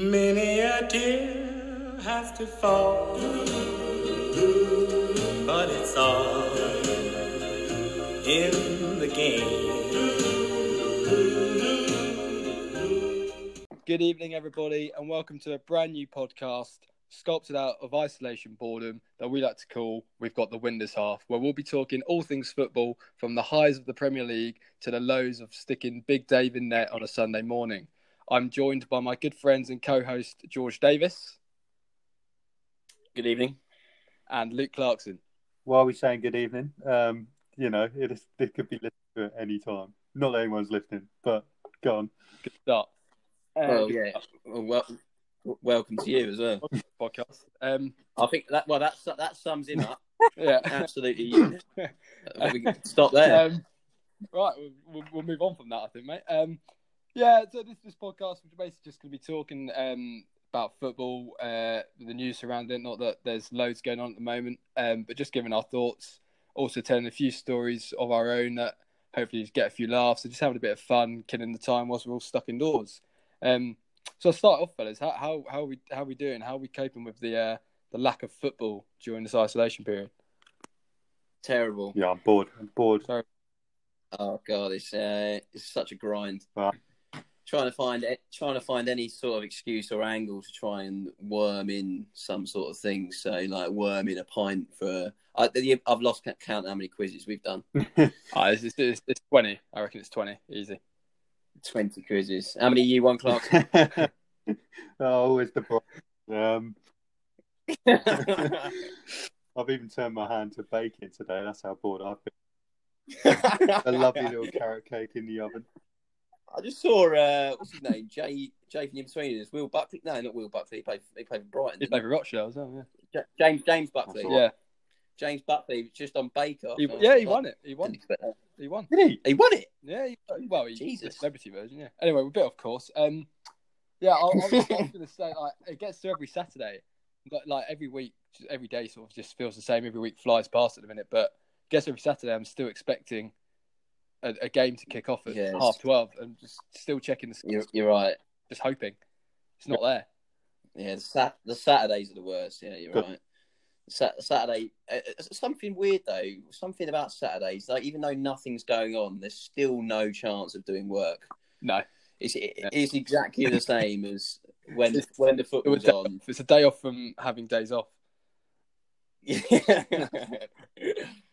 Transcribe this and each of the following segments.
Many a tear has to fall, but it's all in the game. Good evening, everybody, and welcome to a brand new podcast sculpted out of isolation boredom that we like to call We've Got the Windows Half, where we'll be talking all things football from the highs of the Premier League to the lows of sticking Big Dave in net on a Sunday morning. I'm joined by my good friends and co host George Davis Good evening. and Luke Clarkson. Why are we saying good evening? Um, you know, it, is, it could be listened to at any time. Not that anyone's listening, but go on. Good start. Well, yeah. Well, wel- welcome to you as well. Podcast. Um, I think that well, that's that sums him up. yeah. Absolutely. we can stop there. um, right, we'll- we'll, we'll move on from that, I think, mate. Um, yeah, so this this podcast, we're basically just going to be talking um, about football, uh, the news surrounding it. Not that there's loads going on at the moment, um, but just giving our thoughts. Also, telling a few stories of our own that hopefully get a few laughs and just having a bit of fun, killing the time whilst we're all stuck indoors. Um, so I'll start off, fellas. How how how are we how are we doing? How are we coping with the uh, the lack of football during this isolation period? Terrible. Yeah, I'm bored. I'm bored. Oh god, it's uh, it's such a grind. Wow. Trying to find trying to find any sort of excuse or angle to try and worm in some sort of thing. So like worm in a pint for. I, I've lost count how many quizzes we've done. Oh, it's, it's, it's, it's twenty. I reckon it's twenty. Easy. Twenty quizzes. How many you won, Clark? oh, always the problem. Um, I've even turned my hand to baking today. That's how bored I've been. A lovely little carrot cake in the oven. I just saw uh, what's his name, Jay Jay from the Inbetweeners, Will Buckley. No, not Will Buckley. He played he played for Brighton. He's didn't over Rochdale as well. he? Ja- James James Buckley. That's Yeah, yeah, James Buckley was just on Baker. he, yeah. He won it. He won. expect. He won. Did he? He won it. Yeah. He, well, he, Jesus. the celebrity version. Yeah. Anyway, we're a bit off course. Um, yeah. I, I was, was going to say like it gets to every Saturday, like, like every week, just every day sort of just feels the same. Every week flies past at the minute, but guess every Saturday I'm still expecting a, a game to kick off at Yes. half twelve, and just still checking the You're, you're right. just hoping it's not there. Yeah, the, sat- the Saturdays are the worst. Yeah, you're right. Sat- Saturday, uh, uh, something weird though. Something about Saturdays, like even though nothing's going on, there's still no chance of doing work. No, It's it, it's exactly the same as when when the it football's was on. it's a day off from having days off. Yeah.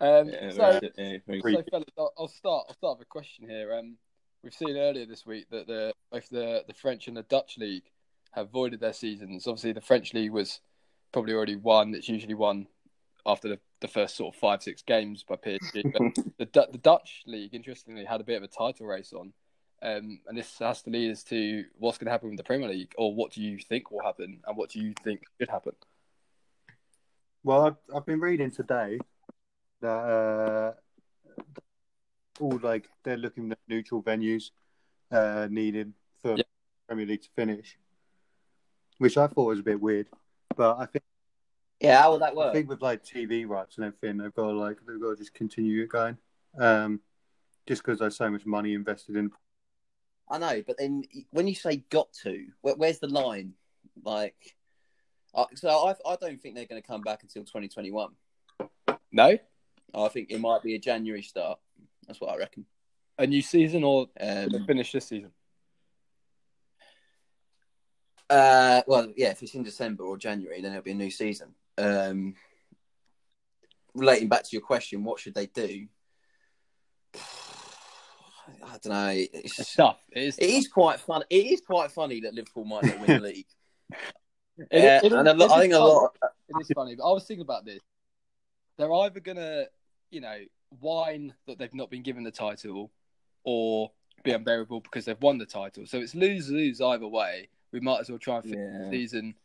Um, Yeah, so yeah, So, fellas, I'll, I'll start. I'll start with a question here. Um, we've seen earlier this week that the both the the French and the Dutch league have voided their seasons. Obviously, the French league was probably already won. It's usually won after the, the first sort of five six games by PSG. But the the Dutch league, interestingly, had a bit of a title race on. Um, and this has to lead us to what's going to happen with the Premier League, or what do you think will happen, and what do you think should happen? Well, I've, I've been reading today that uh, all like they're looking at neutral venues uh, needed for Yeah. Premier League to finish, which I thought was a bit weird. But I think yeah, how will that work? I think with like TV rights and everything, they've got to like they've got to just continue it going. Um, just because there's so much money invested in. I know, but then when you say got to, where, where's the line? Like, uh, so I, I don't think they're going to come back until 2021. No, I think it might be a January start. That's what I reckon. a new season, or Um, finish this season. uh, well, yeah, if it's in December or January, then it'll be a new season. Um, relating back to your question, what should they do? I don't know. It's It's, tough. It is. it is quite fun. It is quite funny that Liverpool might not win the league. It- Yeah, uh, it is- and a I is think a lot. It is funny, but I was thinking about this. They're either gonna, you know, whine that they've not been given the title, or be unbearable because they've won the title. So it's lose lose either way. We might as well try and finish Yeah. the season.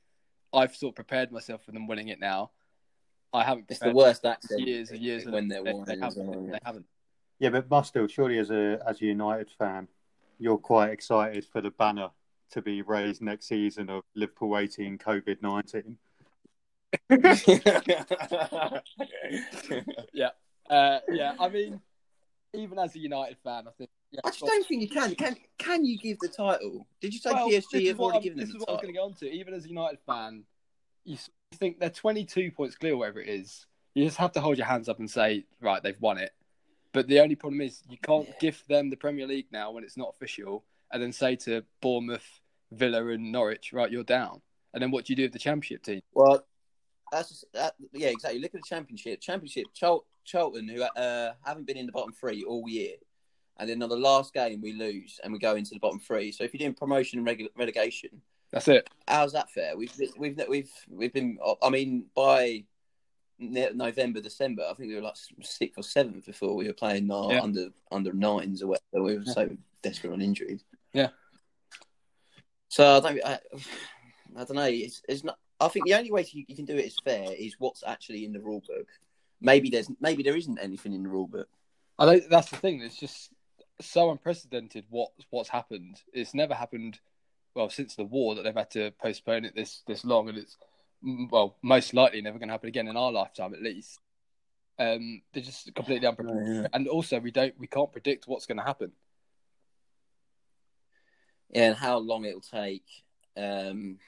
I've sort of prepared myself for them winning it now. I haven't It's the worst accent years and years when they're they, winning. they haven't. well, yeah. They haven't. Yeah, but Mustil, surely as a as a United fan, you're quite excited for the banner to be raised next season of Liverpool 18 COVID 19. yeah, uh, yeah. I mean, even as a United fan, I think Yeah, I just don't think you can. Can can you give the title? Did you say Well, PSG have already I'm- given This them is the what I was going to go on to. Even as a United fan, you think they're 22 points clear, whatever it is. You just have to hold your hands up and say, right, they've won it. But the only problem is you can't Yeah. gift them the Premier League now when it's not official, and then say to Bournemouth, Villa, and Norwich, right, you're down. And then what do you do with the Championship team? Well, that's just, that, yeah, exactly. Look at the championship. Championship, Chol- Charlton, who uh, haven't been in the bottom three all year, and then on the last game we lose and we go into the bottom three. So if you're doing promotion and reg- relegation, That's it. how's that fair? We've we've we've we've been. I mean, by November, December, I think we were like sixth or seventh before we were playing our Yeah. under under nines or whatever. We were so desperate on injuries. Yeah. So I don't. I, I don't know. It's, it's not. I think the only way you, you can do it is fair is what's actually in the rule book. Maybe there's maybe there isn't anything in the rule book. I don't, that's the thing. It's just so unprecedented what what's happened. It's never happened well since the war that they've had to postpone it this this long, and it's well most likely never going to happen again in our lifetime at least. Um, they're just completely unprepared, yeah. and also we don't we can't predict what's going to happen. Yeah, and how long it'll take. Um,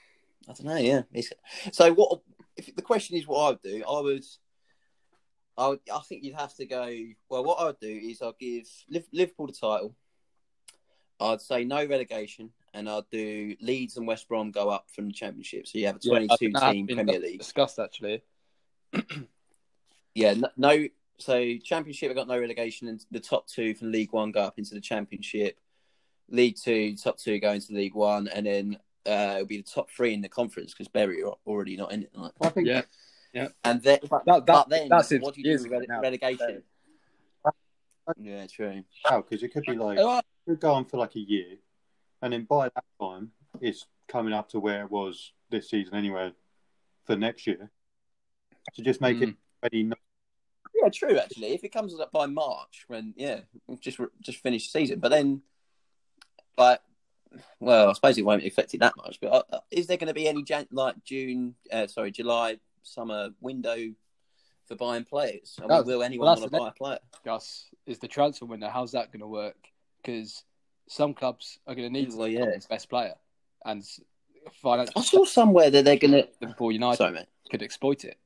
I don't know. Yeah. It's, so what? If the question is what I'd do, I would. I would, I think you'd have to go. Well, what I'd do is I'd give Liverpool the title. I'd say no relegation, and I'd do Leeds and West Brom go up from the Championship. So you have a twenty-two think that has team Premier League. discussed actually. Yeah, no, no. So Championship, I got no relegation, and the top two from League One go up into the Championship. League Two, top two going to League One, and then uh, it'll be the top three in the conference because Bury are already not in it. Like. I think Yeah, yeah. And then, but, that, that, but then, that's since what do you do with rele- relegation? Yeah, true. How? because it could be like Oh, it could go on for like a year, and then by that time it's coming up to where it was this season anyway for next year. So just make it Mm. ready. Yeah, true. Actually, if it comes up by March, when yeah, just just finished the season, but then, like, well, I suppose it won't affect it that much. But uh, is there going to be any Jan- like June, uh, sorry, July summer window for buying players? I mean, That's- will anyone well, want to buy a player? Gus, is the transfer window. How's that going to work? Because some clubs are going to need Well, to yeah. the best player, and financial I saw somewhere that they're going to. Liverpool United Sorry, could exploit it.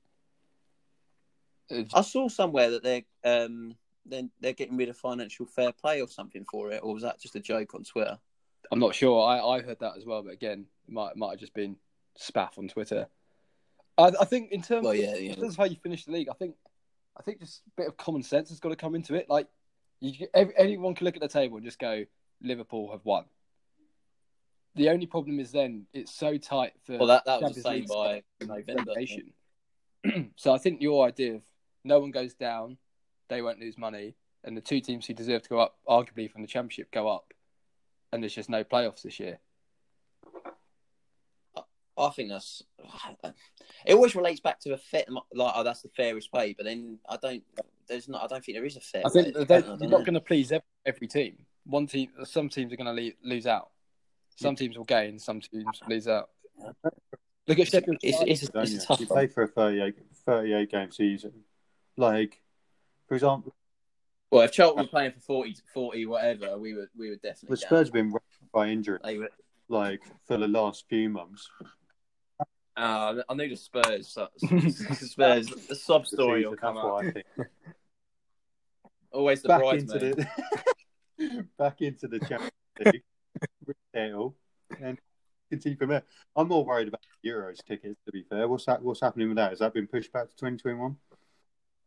Uh, I saw somewhere that they're um then they're getting rid of financial fair play or something for it, or was that just a joke on Twitter? I'm not sure. I, I heard that as well, but again, it might might have just been spaff on Twitter. I, I think in terms, Well, of, yeah, yeah. in terms of how you finish the league, I think I think just a bit of common sense has got to come into it. Like you, every, anyone can look at the table and just go, Liverpool have won. The only problem is then it's so tight for Well, that that was the Champions same by November. so I think your idea of no one goes down, they won't lose money, and the two teams who deserve to go up, arguably from the championship, go up, and there's just no playoffs this year. I think that's it. Always relates back to a fit, like oh, that's the fairest way, but then I don't. There's not. I don't think there is a fair. I think way. that they- I don't you're know. not going to please every, every team. One team, some teams are going to lose out. Some teams will gain, some teams lose out. Look at Sheffield. It's, United. it's, a, it's a you? tough you one. play for a 38, 38 game season. Like, for example, Well, if Charlton were playing for 40, 40 whatever, we would we would definitely. the down. Spurs have been wrecked by injury They were, like for the last few months. uh, I knew the Spurs. so- Spurs. The sob The story season, will come up. I think. Always the back bridesmaid. into the back into the Champions League, retail, and continue from there. I'm more worried about the Euros tickets. To be fair, what's that? What's happening with that? Has that been pushed back to 2021?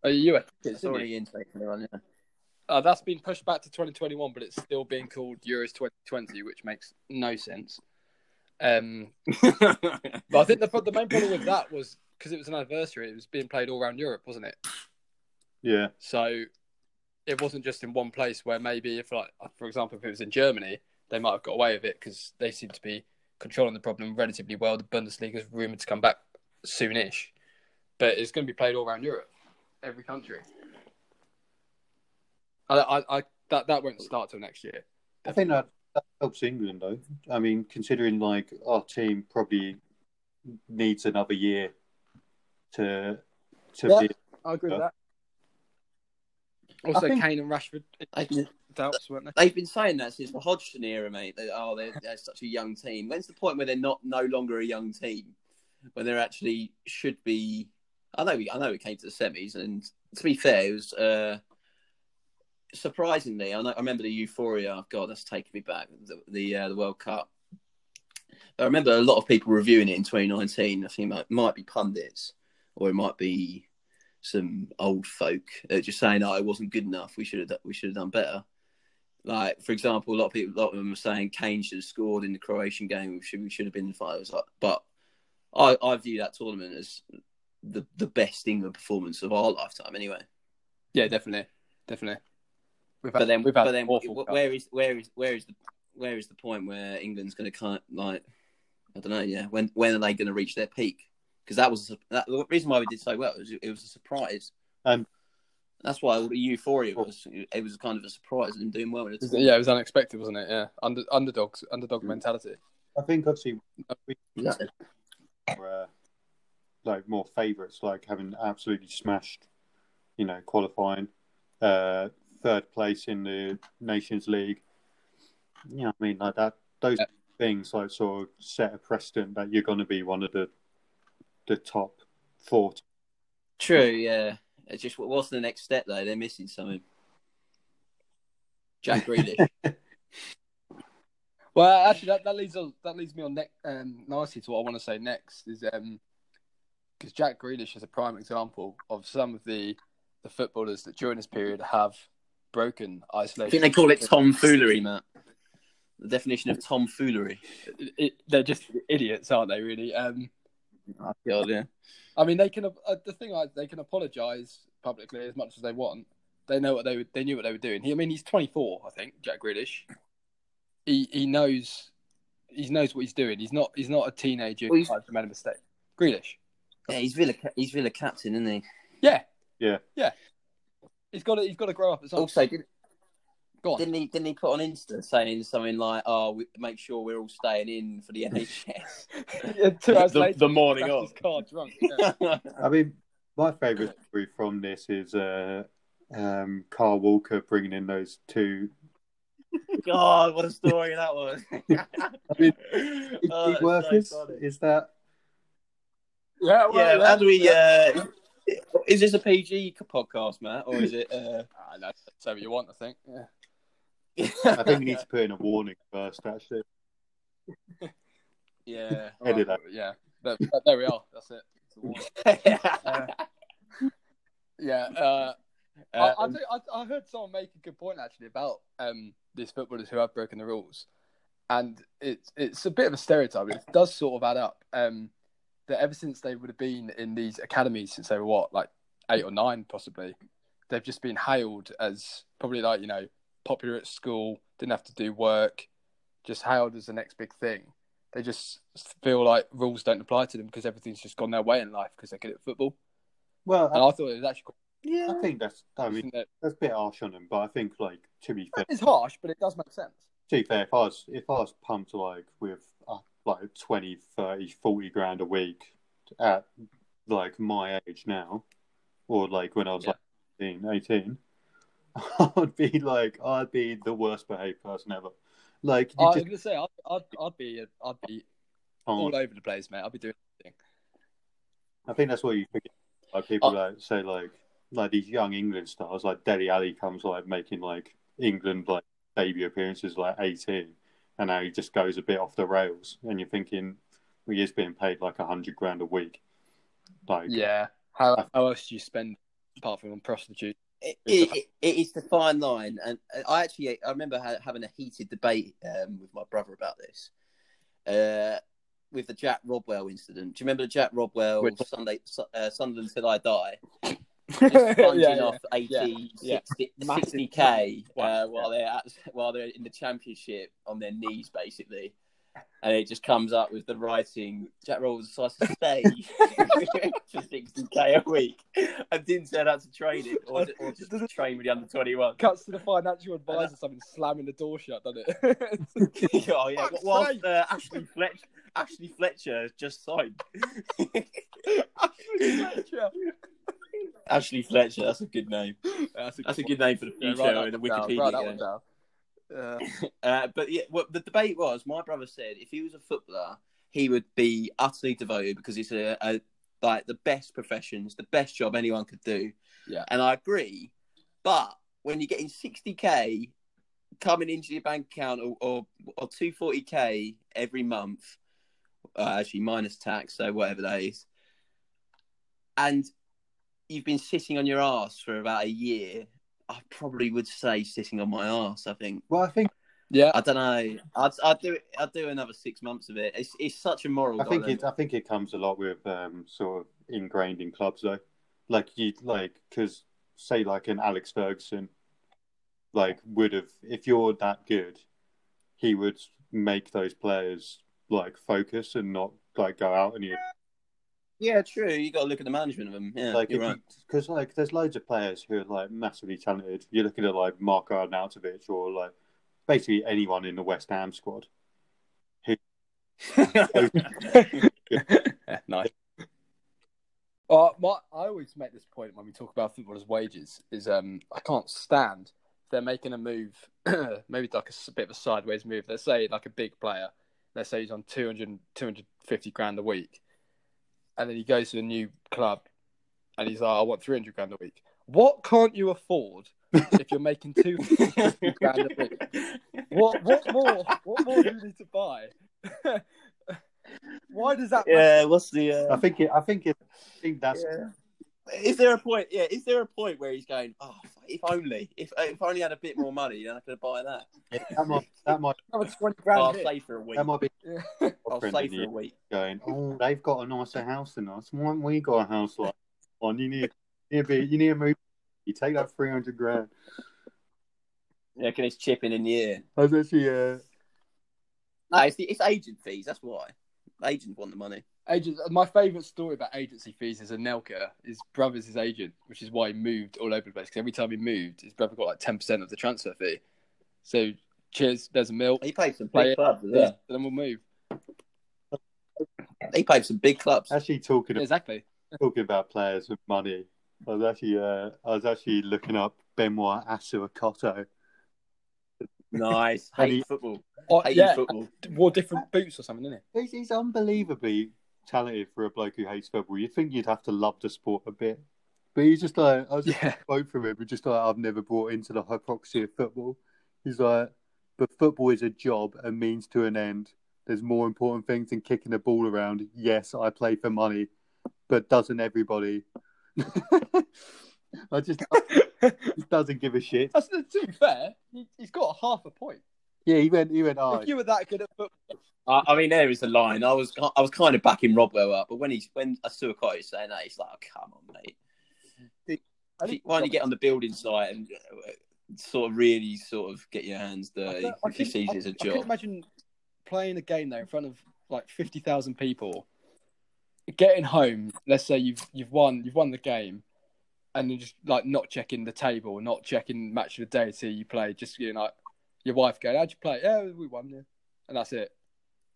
Are you a- It's already in 2021, yeah. Uh, that's been pushed back to 2021, but it's still being called Euros 2020, which makes no sense. Um, but I think the, the main problem with that was because it was an anniversary, it was being played all around Europe, wasn't it? Yeah, So it wasn't just in one place where maybe, if like, for example, if it was in Germany, they might have got away with it because they seem to be controlling the problem relatively well. The Bundesliga is rumored to come back soonish, but it's going to be played all around Europe, every country. I, I, I that that won't start till next year. I think that, that helps England though. I mean, considering like our team probably needs another year to to Yeah. be I agree with that. Also, think- Kane and Rashford. I, doubts, weren't they? They've been saying that since the Hodgson era, mate. That, oh, they're, they're such a young team. When's the point where they're not no longer a young team? When they're actually should be. I know. We, I know. It came to the semis, and to be fair, it was uh, surprisingly. I, know, I remember the euphoria. God, that's taking me back. The the, uh, the World Cup. I remember a lot of people reviewing it in 2019. I think it might, be pundits, or it might be some old folk uh, just saying, "Oh, it wasn't good enough. We should have we should have done better." Like, for example, a lot of people, a lot of them were saying Kane should have scored in the Croatian game. We should we should have been in the finals. But I, I view that tournament as the the best England performance of our lifetime, anyway. Yeah, definitely, definitely. We've But then, we've had but then, awful wh- where is where is where is the where is the point where England's going to kind of like I don't know, yeah. When when are they going to reach their peak? Because that was that, the reason why we did so well. Was it was a surprise. Um, That's why all the euphoria was. It was kind of a surprise and doing well. It was- yeah, it was unexpected, wasn't it? Yeah, Under, underdogs, underdog mentality. I think obviously we Exactly. were uh, like more favourites, like having absolutely smashed, you know, qualifying, uh, third place in the Nations League. Yeah, I mean like that. Those Yeah. things like sort of set a precedent that you're going to be one of the the top four. True. Yeah. It's just what's the next step though? They're missing something. Jack Grealish. Well, actually, that, that leads on, that leads me on ne- um, nicely to what I want to say next is um because Jack Grealish is a prime example of some of the the footballers that during this period have broken isolation. I think they call it tomfoolery, Matt. The definition of tomfoolery. It- it- they're just idiots, aren't they? Really. Um, Oh, God, yeah. I mean, they can. Uh, the thing is, they can apologise publicly as much as they want. They know what they would. They knew what they were doing. He, I mean, he's 24, I think. Jack Grealish. He he knows. He knows what he's doing. He's not. He's not a teenager Well, who he's- make a mistake. Grealish. Yeah, he's Villa. He's Villa captain, isn't he? Yeah. Yeah. Yeah. He's got to. He's got to grow up at some. Also, did, Go on. didn't he? Didn't he put on Insta saying something like, "Oh, we, make sure we're all staying in for the NHS." Yeah, two hours The- later, the morning he of. his car drunk. Yeah. I mean, my favourite story from this is uh, um, Kyle Walker bringing in those two. God, what a story that was! mean, Oh, that's so funny. is that yeah. yeah, Well, how do we? Uh, is this a PG podcast, Matt, or is it? Uh... Ah, that's that's what you want, I think. Yeah. I think we need to put in a warning first. Actually, Yeah. Edit Right, that. Yeah. There, there we are. That's it. It's a warning. Yeah. Uh, I, I, Um, think, I, I heard someone make a good point actually about um, these footballers who have broken the rules, and it's it's a bit of a stereotype. It does sort of add up. Um, that ever since they would have been in these academies since they were what like eight or nine possibly, they've just been hailed as probably like you know popular at school, didn't have to do work, just hailed as the next big thing. They just feel like rules don't apply to them because everything's just gone their way in life because they're good at football. well, And I thought it was actually quite yeah. I think that's. I mean, isn't that's a bit harsh on them, but I think like to be fair, It's harsh, but it does make sense. to be fair, if I was if I was pumped like with like 20, 30, 40 grand a week at like my age now, or like when I was Yeah. like 18, 18, I'd be like I'd be the worst behaved person ever. Like I was just to say, I'd, I'd, I'd be, I'd be can't. all over the place, mate. I'd be doing everything. I think that's what you forget. Like people like say like like these young England stars like Dele Alli comes like making like England like debut appearances like eighteen, and now he just goes a bit off the rails, and you're thinking well, he is being paid like a hundred grand a week. Like Yeah. How, how else do you spend apart from on prostitutes? It, it, it is the fine line, and I actually I remember having a heated debate um, with my brother about this. Uh, with the Jack Rodwell incident, do you remember the Jack Rodwell Which- Sunday uh, Sunderland till I die? Just sponging yeah, yeah. off 80, yeah. 60, Massive 60k uh, one, while they're at, while they're in the championship on their knees, basically. And it just comes up with the writing Jack Rodwell decides to stay for 60k a week and didn't set out to train it or, or just train with the under 21. Cuts to the financial advisor, something slamming the door shut, doesn't it? oh, yeah. Fuck's Whilst uh, Ashley, Fletch- Ashley Fletcher has just signed. Actually, Fletcher. Ashley Fletcher. That's a good name. That's a, That's a good name for the future that in the down, Wikipedia. one down. Uh, Uh, but yeah, what the debate was, my brother said if he was a footballer, he would be utterly devoted because it's a, a like the best profession, it's the best job anyone could do. Yeah. and I agree. But when you're getting 60k coming into your bank account or or, or 240k every month, uh, actually minus tax, so whatever that is, and you've been sitting on your ass for about a year. I probably would say sitting on my ass. I think. Well, I think yeah, I don't know. I'd, I'd do it. I'd do another six months of it. It's it's such a moral. I think dilemma. it. I think it comes a lot with um, sort of ingrained in clubs though. Like you like because say like an Alex Ferguson, like would have if you're that good, he would make those players like focus and not like go out and you Yeah, true. You got to look at the management of them. Yeah, like you're right. because like there's loads of players who are like massively talented. You're looking at like Marko Arnautovic or like basically anyone in the West Ham squad. nice. Uh, my, I always make this point when we talk about footballers' wages is um, I can't stand if they're making a move, maybe like a bit of a sideways move. Let's say like a big player, let's say he's on 200, 250 grand a week, and then he goes to a new club and he's like, I want 300 grand a week. What can't you afford if you're making 250 grand a week? What, what more? What more do you need to buy? Why does that matter? yeah. What's the? I Uh... think it. I think it. I think that's Is there a point? Yeah. Is there a point where he's going? Oh, if only. If if I only had a bit more money, then I could buy that. that might that might That was 20 Oh, grand. I'll hit. stay for a week. that might be I'll friend stay in for a week. going. Oh, they've got a nicer house than us. Why haven't we got a house like one? You need, you need, to be, you need to move. You take that three hundred grand. Yeah, can it's chipping in the ear? I was actually uh, No, it's the, it's agent fees. That's why. Agents want the money. Agents. My favourite story about agency fees is Anelka. His brother's his agent, which is why he moved all over the place. Because every time he moved, his brother got like ten percent of the transfer fee. So, cheers. There's a mill. He paid some Play big it. clubs. Yeah. well. Then we'll move. He paid some big clubs. actually talking Exactly. talking about players with money. I was actually uh, I was actually looking up Benoit Assou-Ekotto. Nice. And Hate he- football. Oh, Hate yeah. football. Wore different boots or something, didn't He's, he's unbelievably talented for a bloke who hates football. You'd think you'd have to love the sport a bit, but he's just like I was just Yeah. quote from him, but just like I've never brought into the hypocrisy of football. He's like, but football is a job, a means to an end. There's more important things than kicking the ball around. Yes, I play for money, but doesn't everybody? I just he doesn't give a shit. That's, to be fair, he's got half a point. Yeah, he went. He went. Oh, If you were that good at football, I, I mean, there is the line. I was I was kind of backing Rodwell up, but when he's when Assou-Ekotto is saying that, he's like, oh, "Come on, mate. I think- Why don't you get on the building site and uh, sort of really sort of get your hands I dirty don't- I if he couldn't- sees it as a I couldn't job?" imagine playing a game there in front of like fifty thousand people, getting home. Let's say you've you've won you've won the game, and then just like not checking the table, not checking match of the day till you play. Just you know, like your wife going, "How'd you play? Yeah, we won, yeah," and that's it.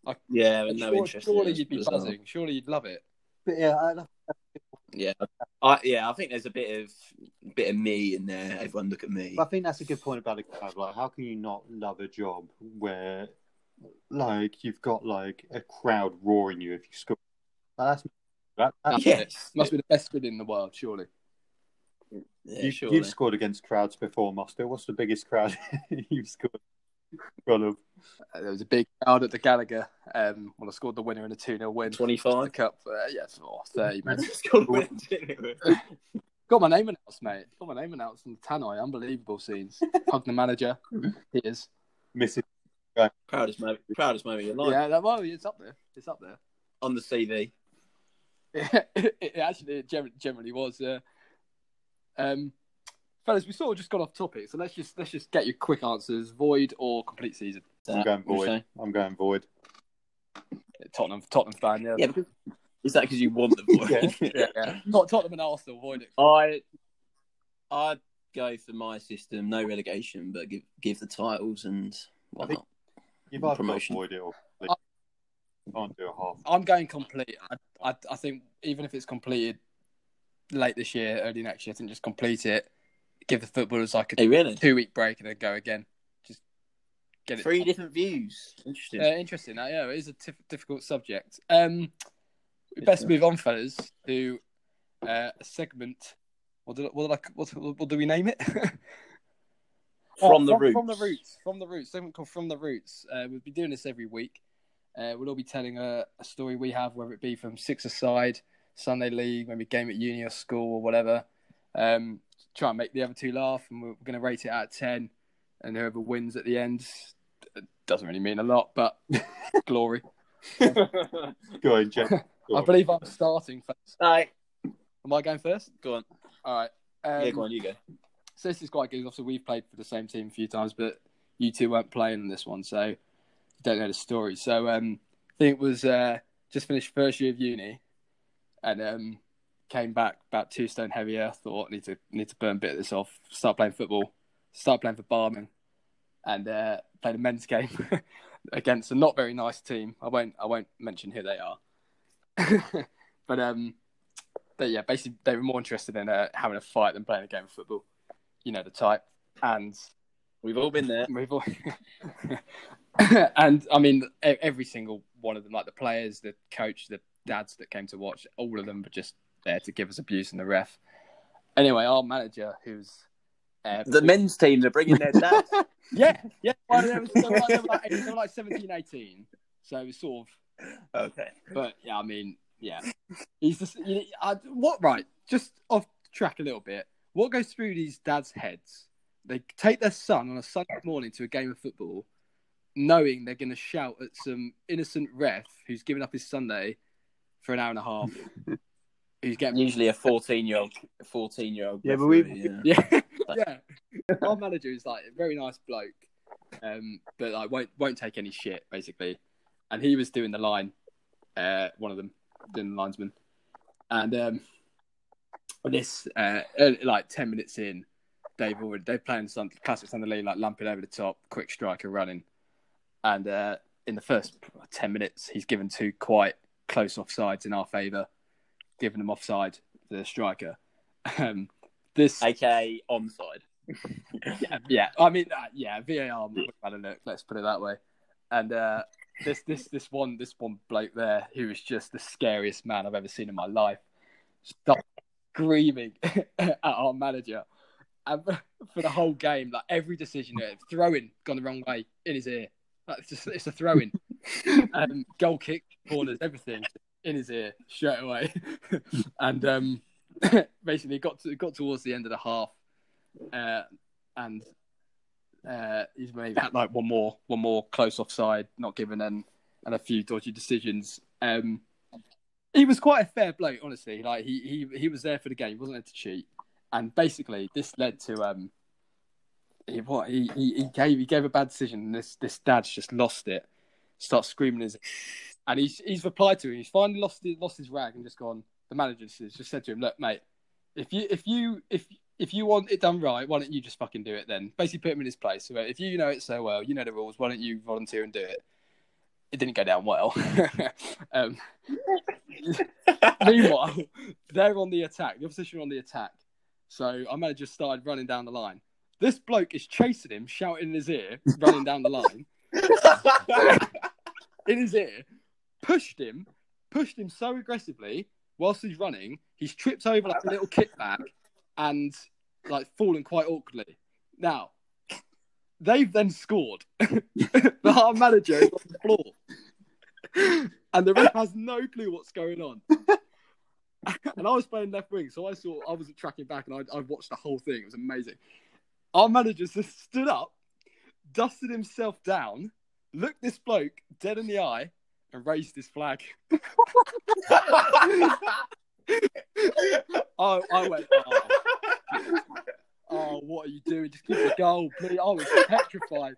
I, Yeah, And no sure- interest. surely it you'd be as buzzing. Surely you'd love it. but yeah, I, Yeah, I yeah, I think there's a bit of bit of me in there. Everyone look at me. I think that's a good point about the club. Like, how can you not love a job where, like, you've got like a crowd roaring you if you score? Like, that's that, that, Yes, Must be the best feeling in the world, surely. Yeah, you, you've scored against crowds before, Muster. What's the biggest crowd you've scored in front of? Uh, there was a big crowd at the Gallagher um, when I scored the winner in a 2 0 win. The 25. cup, uh, yeah, oh, 30, man. Scored. Got my name announced, mate. Got my name announced in the Tannoy. Unbelievable scenes. Hug the manager. He is. Missing. proudest moment, proudest moment of your life Yeah, that, well, it's up there. It's up there. on the CV. it, it actually it generally was. Uh, um, fellas, we sort of just got off topic, so let's just let's just get your quick answers: void or complete season. I'm going void. I'm going void. Tottenham, Tottenham fan, yeah. Yeah, because, is that because you want the void? yeah, yeah. Not Tottenham and Arsenal. Void it. I I'd go for my system, no relegation, but give give the titles and whatnot. You've either Promotion. void it or I- can't do a half. I'm going complete. I, I, I think even if it's completed, late this year, early next year. I think just complete it, give the footballers like a Hey, really? two week break, and then go again. Just get it. Three different views. Interesting. Uh, interesting. Uh, yeah, it is a difficult subject. Um, we best move on, fellas, to uh, a segment. What did, what, did I, what, what do we name it? From Oh, the roots. From the roots. From the roots. Segment called From the Roots. Uh, we'll be doing this every week. Uh, we'll all be telling a, a story we have, whether it be from six aside, Sunday league, maybe game at uni or school or whatever. Um, try and make the other two laugh, and we're, we're going to rate it out of ten. And whoever wins at the end doesn't really mean a lot, but glory. Go on, Jack. Go I on. believe I'm starting first. Aye. Am I going first? Go on. All right. Um, yeah, go on. You go. So this is quite good. Obviously, we've played for the same team a few times, but you two weren't playing in this one, so you don't know the story. So um, I think it was uh, just finished first year of uni, and um, came back about two stone heavier. Thought need to need to burn a bit of this off. Start playing football. Start playing for Barman, and uh, played a men's game against a not very nice team. I won't I won't mention who they are, but um, but yeah, basically they were more interested in uh, having a fight than playing a game of football. You know the type, and We've all been there. we've all... and I mean every single one of them, like the players, the coach, the dads that came to watch, all of them were just there to give us abuse in the ref. Anyway, our manager, who's uh, The men's team, they're bringing their dads. yeah, yeah, well, they, were, they, were like, they, were like, they were like 17, 18. so it was sort of okay. But yeah, I mean, yeah, he's just you I, what right. Just off track a little bit. What goes through these dads' heads? They take their son on a Sunday morning to a game of football, knowing they're going to shout at some innocent ref who's given up his Sunday for an hour and a half. who's getting Usually a 14 year old. 14 year old. Yeah, but we- yeah, yeah. Our manager is like a very nice bloke, um, but like won't won't take any shit basically. And he was doing the line, uh, one of them doing the linesman, and um, this uh, early- like ten minutes in, they've already they're playing some classic Sunday league like lumping over the top, quick striker running, and uh, in the first ten minutes he's given two quite close offsides in our favour, giving them offside for the striker. Um, this AKA onside. yeah, yeah. I mean, uh, yeah. VAR had a look. Let's put it that way. And uh, this, this, this one, this one bloke there, who was just the scariest man I've ever seen in my life, stopped screaming at our manager, and for the whole game, like every decision, uh, throwing gone the wrong way in his ear. Like, it's just, it's a throw-in, um, goal kick, corners, everything in his ear straight away, and um, basically got to got towards the end of the half uh, and uh, he's maybe had like one more, one more close offside, not given, and and a few dodgy decisions. Um, he was quite a fair bloke, honestly. Like he he he was there for the game, he wasn't there to cheat, and basically this led to um, he, what he, he he gave he gave a bad decision, and this this dad's just lost it, starts screaming his, and he's he's replied to him. He's finally lost his, lost his rag and just gone. The manager just just said to him, "Look, mate, if you if you if if you want it done right, why don't you just fucking do it then? Basically, put him in his place. So if you know it so well, you know the rules. Why don't you volunteer and do it? It didn't go down well. um, meanwhile, they're on the attack. The opposition are on the attack. So our manager started running down the line. This bloke is chasing him, shouting in his ear, running down the line in his ear, pushed him, pushed him so aggressively whilst he's running, he's tripped over like a little kickback and like fallen quite awkwardly. Now, they've then scored. our manager is on the floor. And the ref has no clue what's going on. and I was playing left wing, so I saw I wasn't tracking back and I, I watched the whole thing. It was amazing. Our manager just stood up, dusted himself down, looked this bloke dead in the eye, and raised his flag. I, I went, oh, oh, what are you doing? Just keep the goal, please. I was petrified.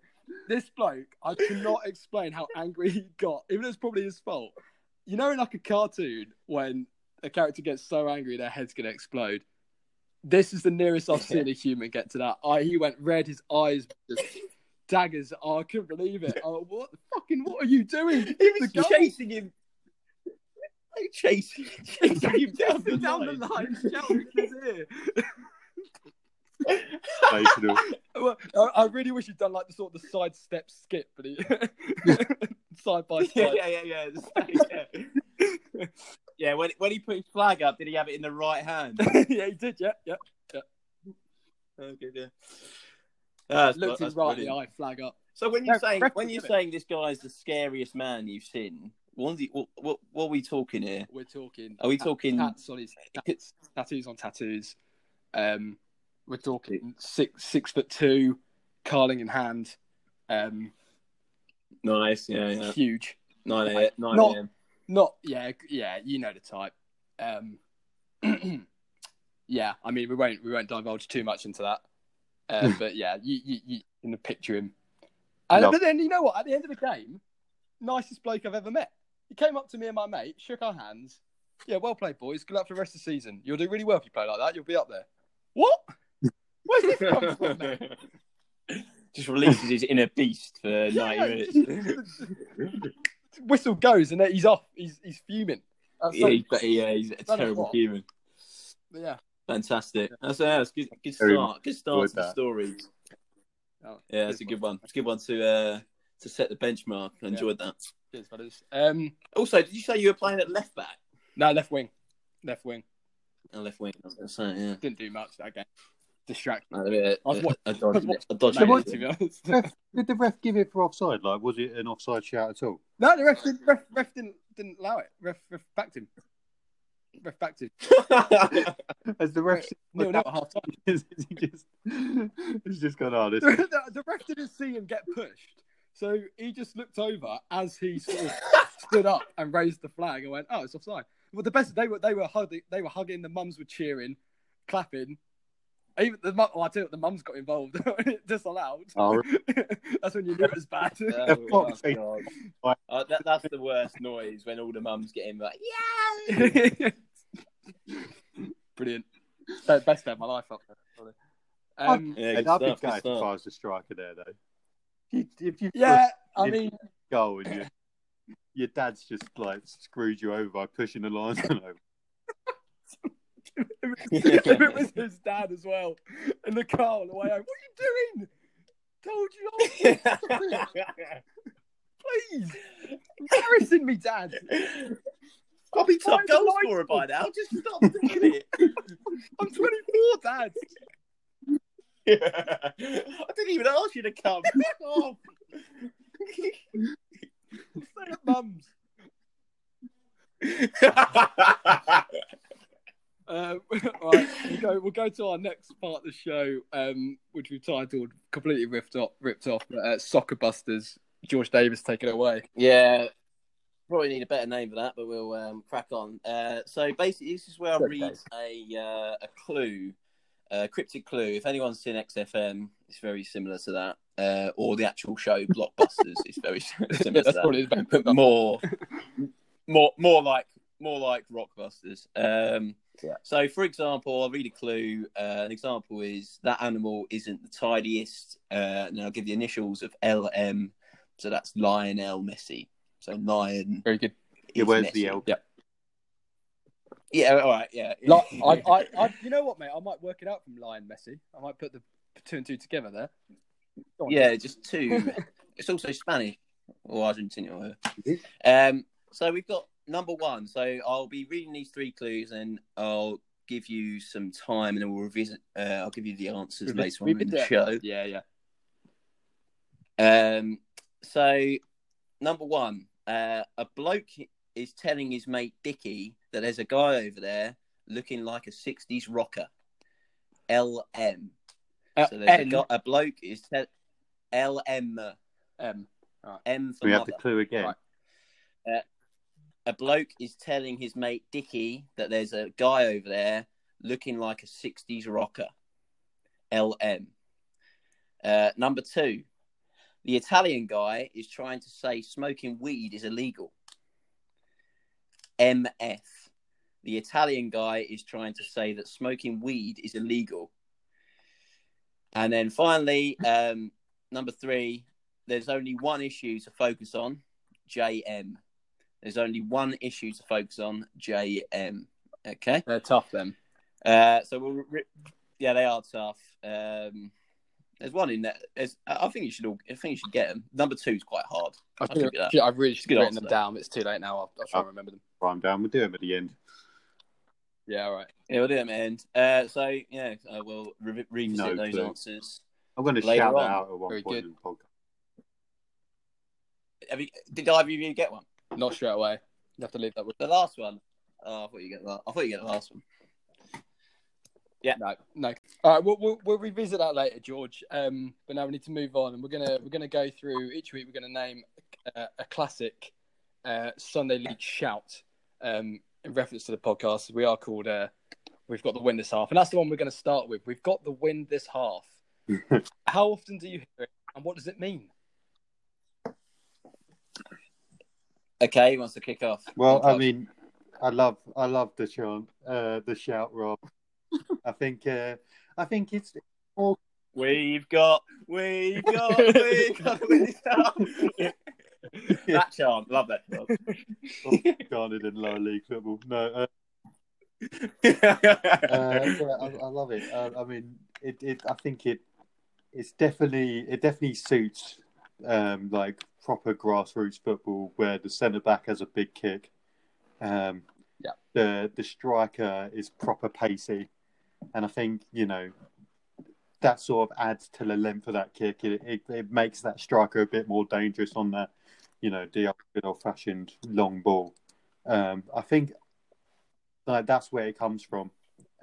This bloke, I cannot explain how angry he got, even though it's probably his fault. You know, in like a cartoon, when a character gets so angry their head's going to explode. This is the nearest I've seen a human get to that. I, he went red, his eyes just daggers. Oh, I couldn't believe it. Oh, what fucking what are you doing? He was The goal. chasing him. chasing, chasing him down the down line. the line, shouting in his ear. Well, I, I really wish you'd done like the sort of the side step skip, but he side by Yeah, side. yeah, yeah, yeah. the- yeah. Yeah, when when he put his flag up, did he have it in the right hand? yeah, he did. Yeah, Yeah, yeah. Oh, okay, yeah. That's, Looked him that's right in the eye, flag up. So when you're No, saying when you're saying this guy's the scariest man you've seen, what, what, what, what are we talking here? We're talking. Are we talking- tats on his tats, tattoos on tattoos? Um, we're talking six six foot two, carling in hand, um, Nice, yeah, yeah. huge. Nine Like, a, nine not- a.m. Not yeah, yeah. You know the type. Um, yeah, I mean we won't we won't divulge too much into that. Uh, but yeah, you, you you can picture him. And, Love- but then you know what? At the end of the game, nicest bloke I've ever met. He came up to me and my mate, shook our hands. Yeah, well played, boys. Good luck for the rest of the season. You'll do really well if you play like that. You'll be up there. What? Where's this come from? mate? Just releases his inner beast for ninety minutes. Whistle goes and then he's off. He's he's fuming. That's yeah, so- he's, but yeah, he's a terrible human. but yeah. Fantastic. That's, yeah, that's good. Good start. Good start enjoyed to the that. stories. Oh, Yeah, that's a good one. It's a good one to uh, to set the benchmark. I enjoyed that. Cheers, fellas. Um, Also, did you say you were playing at left back no, left wing. Left wing. and left wing? I was going to say, yeah. Didn't do much that game. Distracted. A, bit, I was wa- a, I dodgy, was wa- a dodgy Mate, bit. to be honest. Did the ref give it for offside? Like, was it an offside shout at all? no, the ref, didn't, ref, ref didn't didn't allow it. Ref, ref backed him. Ref backed him. Has the ref? Nil nil at half time. Is he just? He's just gone. Oh, this. the, the, the ref didn't see him get pushed, so he just looked over as he sort of stood up and raised the flag and went, "Oh, it's offside." Well, the best they were they were hugging, they were hugging. The mums were cheering, clapping. Even the mum, oh, I tell you what, the mums got involved. Disallowed. Oh. That's when you knew it was bad. Oh, oh, Fuck's. God. Uh, that, that's the worst noise when all the mums get in like, yeah. Brilliant. Best day of my life up there. Um, Yeah, I'd good be stuff, good gutted if. I was the striker there, though. If, if you yeah, I mean, goal and your your dad's just like screwed you over by pushing the linesman over. if it was his dad as well in the car on the way home, what are you doing? Told you not to, please. Embarrassing me, dad. Probably top Find the goal light scorer by now. Just stop doing it. I'm 24, dad. I didn't even ask you to come. Fuck off. Stay at mum's. Uh, right, we'll go. We'll go to our next part of the show, um, which we've titled "Completely Ripped Off." Ripped off. Uh, Soccer Busters. George Davis, take it away. yeah, probably need a better name for that, but we'll um, crack on. Uh, so basically, this is where I read a uh, a clue, a cryptic clue. If anyone's seen XFM, it's very similar to that, uh, or the actual show Blockbusters. it's very similar to That's that. probably his but more, more, more like more like Rockbusters. Um, Yeah. So, for example, I'll read a clue. Uh, an example is that animal isn't the tidiest. Uh, and I'll give the initials of LM. So that's Lionel Messi. So lion. Very good. Yeah, is where's Messi. the L? Yeah. Yeah, all right, yeah. Like, I, I, I, you know what, mate? I might work it out from Lion Messi. I might put the two and two together there. On. yeah, just two. it's also Spanish or Argentinian. or Um, so we've got number one. So I'll be reading these three clues and I'll give you some time and then we'll revisit. Uh, I'll give you the answers Revi- later on in the revisit. show. Yeah, yeah. Um, so number one, uh, a bloke is telling his mate Dicky that there's a guy over there looking like a '60s rocker. LM. Uh, So there's a, N, guy, a bloke is te- LM. M. M for We have the clue again. Right. a bloke is telling his mate Dicky that there's a guy over there looking like a 60s rocker. LM. Uh, number two, the Italian guy is trying to say smoking weed is illegal. MF. The Italian guy is trying to say that smoking weed is illegal. And then finally, um, number three, there's only one issue to focus on JM. There's only one issue to focus on. JM. Okay. They're tough, them. Uh, so we'll. Re- yeah, they are tough. Um, there's one in there. There's, I think you should all. I think you should get them. Number two is quite hard. I I'll give think you that. shit, I've really good written answer, them down. It's too late now. I'll, I'll try and remember them. I'm down. We'll do them at the end. Yeah, all right. Yeah, we'll do them at the end. Uh, so yeah, uh, we'll re- revisit No those clue. answers. I'm going to Later shout that on. out at one Very point good. in the podcast. Have you, did either of you get one? Not straight away. You have to leave that with. The last one. Oh, I thought you get that. I thought you get the last one. Yeah. No, no. All right, we'll, we'll we'll revisit that later, George. Um, but now we need to move on, and we're gonna we're gonna go through each week. We're gonna name uh, a classic uh, Sunday League shout um, in reference to the podcast. We are called. Uh, we've got the win this half, and that's the one we're going to start with. We've got the win this half. How often do you hear it, and what does it mean? Okay, he wants to kick off. Well, I mean, I love, I love the chant, uh, the shout, Rob. I think, uh, I think it's more We've got, we've got, we've got to win this out. that chant, love that chant. garnered in lower league football. No, uh, uh, yeah, I, I love it. Uh, I mean, it, it. I think it. It's definitely. It definitely suits, um, like proper grassroots football where the centre back has a big kick. Um, Yeah. The the striker is proper pacey, and I think you know. That sort of adds to the length of that kick. It, it, it makes that striker a bit more dangerous on that, you know, the old fashioned long ball. Um, I think like that's where it comes from.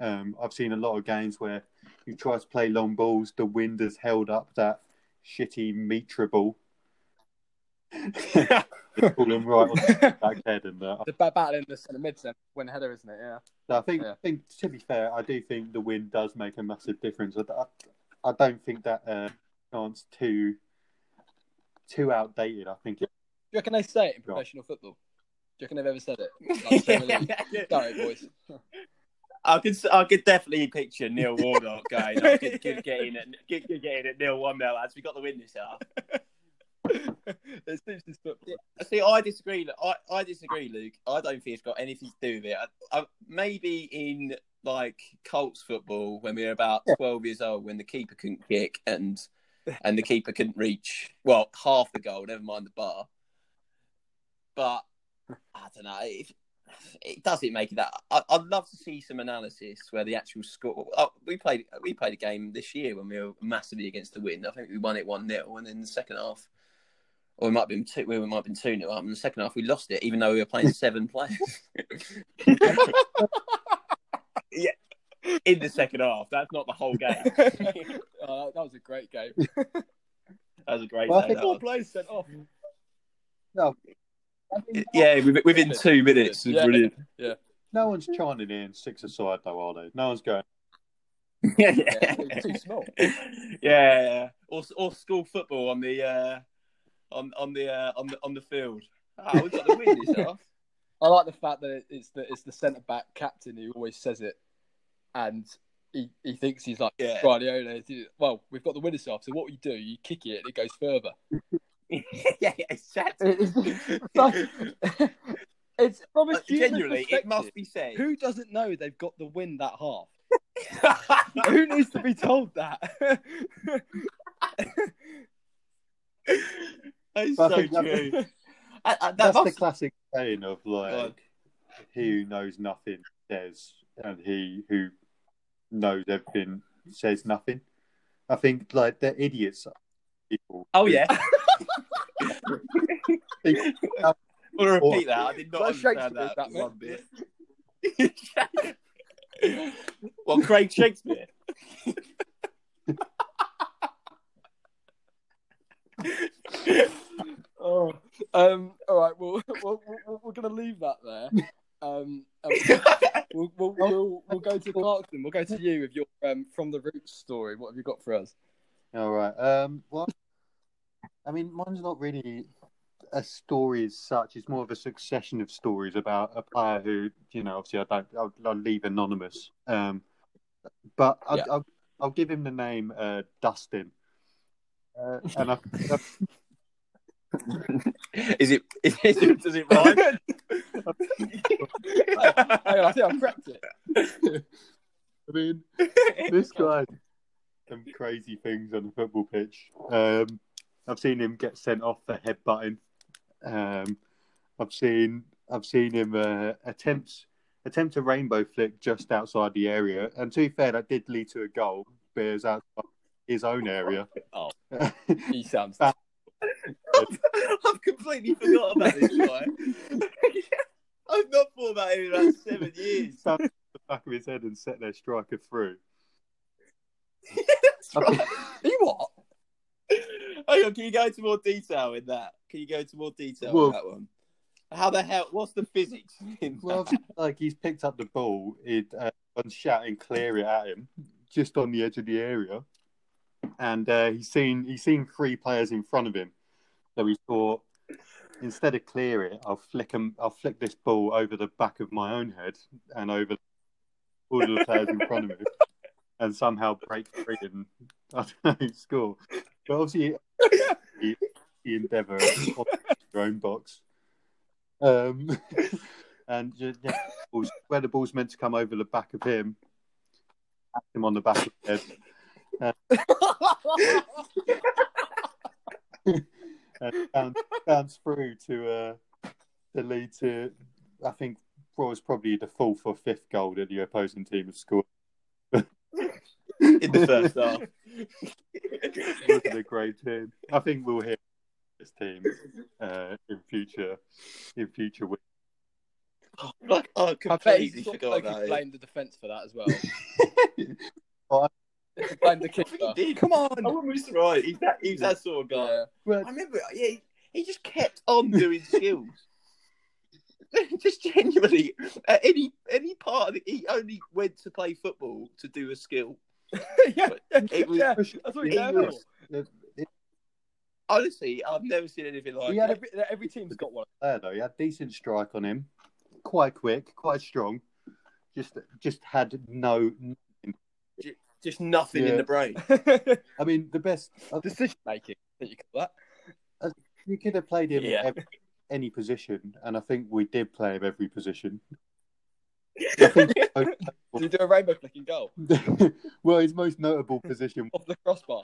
Um, I've seen a lot of games where you try to play long balls, the wind has held up that shitty Mitre ball. It's falling right on the back head, and uh, The battle in the centre mid centre win header, isn't it? Yeah. So I think, Yeah. I think to be fair, I do think the wind does make a massive difference. I, I, I don't think that uh, chance too too outdated. I think it, Do you reckon they say it in Go on. professional football? Do you reckon they've ever said it? Like Premier League? Boys. I could, I could definitely picture Neil Warnock going, I could, could get in at, could, could get in at nil one now, lads. We got the win this half. it suits his football. See, I disagree. I, I disagree, Luke. I don't think it's got anything to do with it. I, I, maybe in like Colts football when we were about twelve years old, when the keeper couldn't kick and and the keeper couldn't reach well half the goal, never mind the bar. But I don't know. If, it doesn't make it that. I, I'd love to see some analysis where the actual score. Oh, we played we played a game this year when we were massively against the wind. I think we won it one 0 and then the second half, or it might have been two. We might have been two 0 up. In the second half, we lost it, even though we were playing seven players. yeah, in the second half. That's not the whole game. Oh, that was a great game. That was a great Well, I think that Four players sent off. no, I think Yeah, within- within two minutes. It's Yeah. brilliant. no one's chanting in six aside though, are they? No one's going. yeah, Yeah, too small. yeah, or or school football on the uh, on on the uh, on the on the field. Oh, got the win this half. I like the fact that it's the it's the centre back captain who always says it, and he, he thinks he's like Yeah. Guardiola. Well, we've got the winners off, so what you do, you kick it, and it goes further. yeah, yeah, exactly. It's, it's from a genuinely, it must be said. Who doesn't know they've got the win that half? Who needs to be told that? That's so think that- true. I- I- that That's the classic saying of like God. he who knows nothing says, and he who knows everything says nothing. I think like they're idiots. People. Oh yeah. Think- I want to repeat that. I did not understand that, that, one bit. well, Craig Shakespeare. oh, um, all right. Well, we'll, we'll, we're going to leave that there. Um, we'll, we'll, we'll, we'll go to Clarkson. We'll go to you with your um, from the roots story. What have you got for us? All right. Um. Well, I mean, mine's not really a story as such. It's more of a succession of stories about a player who, you know, obviously I don't. I'll, I'll leave anonymous. Um. But I'll, Yeah. I'll, I'll give him the name uh, Dustin. Uh, and I, Is it? Is it does it rhyme? Hang I think I've cracked it. I mean, this guy some crazy things on the football pitch. Um, I've seen him get sent off for headbutting. Um, I've seen I've seen him uh, attempt attempt a rainbow flick just outside the area, and to be fair, that did lead to a goal, Bears it was outside his own area. Oh. He sounds. I've completely forgot about this guy. I've not thought about him in about seven years. Tapped the back of his head and set their striker through. That's right. you what? Hang on, can you go into more detail in that? Can you go into more detail Well- in that one? How the hell? What's the physics in Well, that? like he's picked up the ball, it uh, and shouting clear it at him, just on the edge of the area, and uh, he's seen he's seen three players in front of him, so he thought instead of clear it, I'll flick him, I'll flick this ball over the back of my own head and over all the players in front of him, and somehow break free and I don't know score. But obviously, he, he endeavour your own box. Um, and yeah, where the ball's meant to come over the back of him, him on the back of the head, and bounce, bounce through to uh, to lead to, I think, what was probably the fourth or fifth goal that the opposing team has scored. in the first half. It wasn't a great team. I think we'll hear this team uh, in future in future weeks. Like, oh, I bet completely he forgot like about he the defence for that as well. Well, He blamed the I think he did. Come on. wouldn't be surprised. He's that, he's that sort of guy. Yeah. well, I remember, yeah, he, he just kept on doing skills. just genuinely, at any any part of it, he only went to play football to do a skill. yeah, It was- yeah, that's what he he's was- Honestly, I've never seen anything like He had it. Every, every team's got one. there though. He had decent strike on him, quite quick, quite strong. Just just had no. Just nothing in Yeah. the brain. I mean, the best Decision making. I think you call that. you could have played him Yeah. every, any position, and I think we did play him every position. I think Did he do a rainbow flicking goal well, his most notable position. off the crossbar?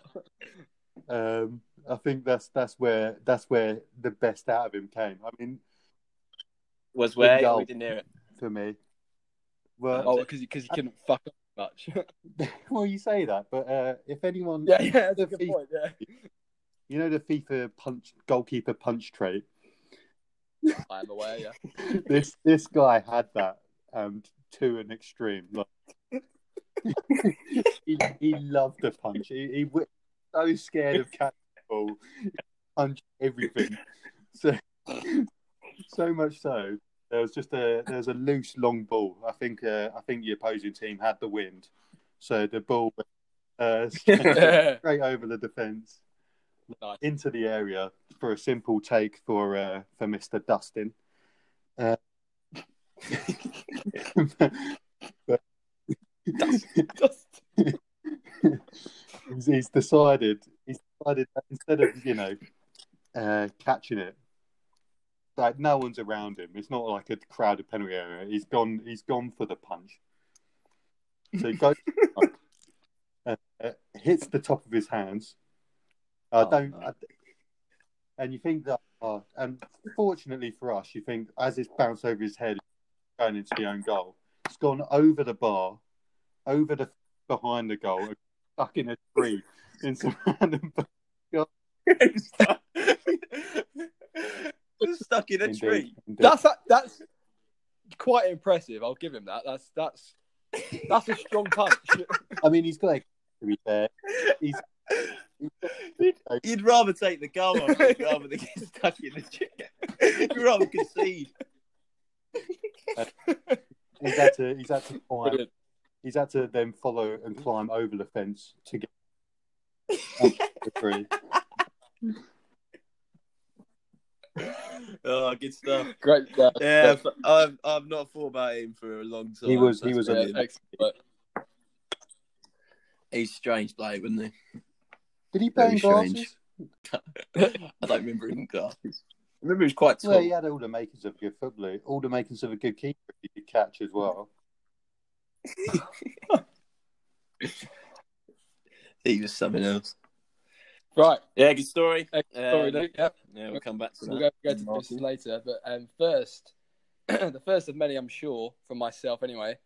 Um, I think that's that's where that's where the best out of him came. I mean, Was where goal. we didn't hear it. for me, well, Oh, because because he couldn't fuck up much. well, you say that, but uh, if anyone, yeah, yeah, that's a good FIFA point. Yeah. you know, the FIFA punch goalkeeper punch trait. I am aware. Yeah. this this guy had that um to an extreme. Like, he, he loved the punch. He, he was so scared of catching the ball, he punched everything. So so much so there was just a there was a loose long ball. I think uh, I think the opposing team had the wind, so the ball went, uh, straight, over the defence Nice. into the area for a simple take for uh, for Mister Dustin. Uh, but he's, he's decided he's decided that instead of you know uh, catching it, like no one's around him. It's not like a crowded penalty area. He's gone. He's gone for the punch. So he goes uh, uh, hits the top of his hands. I Oh, don't. no. I, and you think that, uh, and fortunately for us, you think as it's bounced over his head, going into the own goal, it's gone over the bar, over the behind the goal, stuck in a tree in some random. Stuck in a Indeed, tree. indeed. that's that's quite impressive. I'll give him that. That's that's that's a strong punch. I mean, he's got to be fair. He's, You'd, you'd rather take the goal I think, rather than get stuck in the tree. You'd rather concede. Uh, he's had to. He's had to climb. Brilliant. He's had to then follow and climb over the fence to get up the tree. Oh, good stuff. Great stuff. Yeah, I've, I've I've not thought about him for a long time. He was- he was a- Yeah, brilliant. He's strange bloke, wasn't he? Did he play in glasses? I don't remember him in glasses. I remember he was quite tall. Well, he had all the makings of a good footballer, all the makings of a good keeper. He could catch as well. He was something else. Right. Yeah, good story. Uh, Sorry, Um, Luke. Yep. Yeah, we'll come back to We'll that. go, go to Martin. this later. But um, first, the first of many, I'm sure, from myself anyway,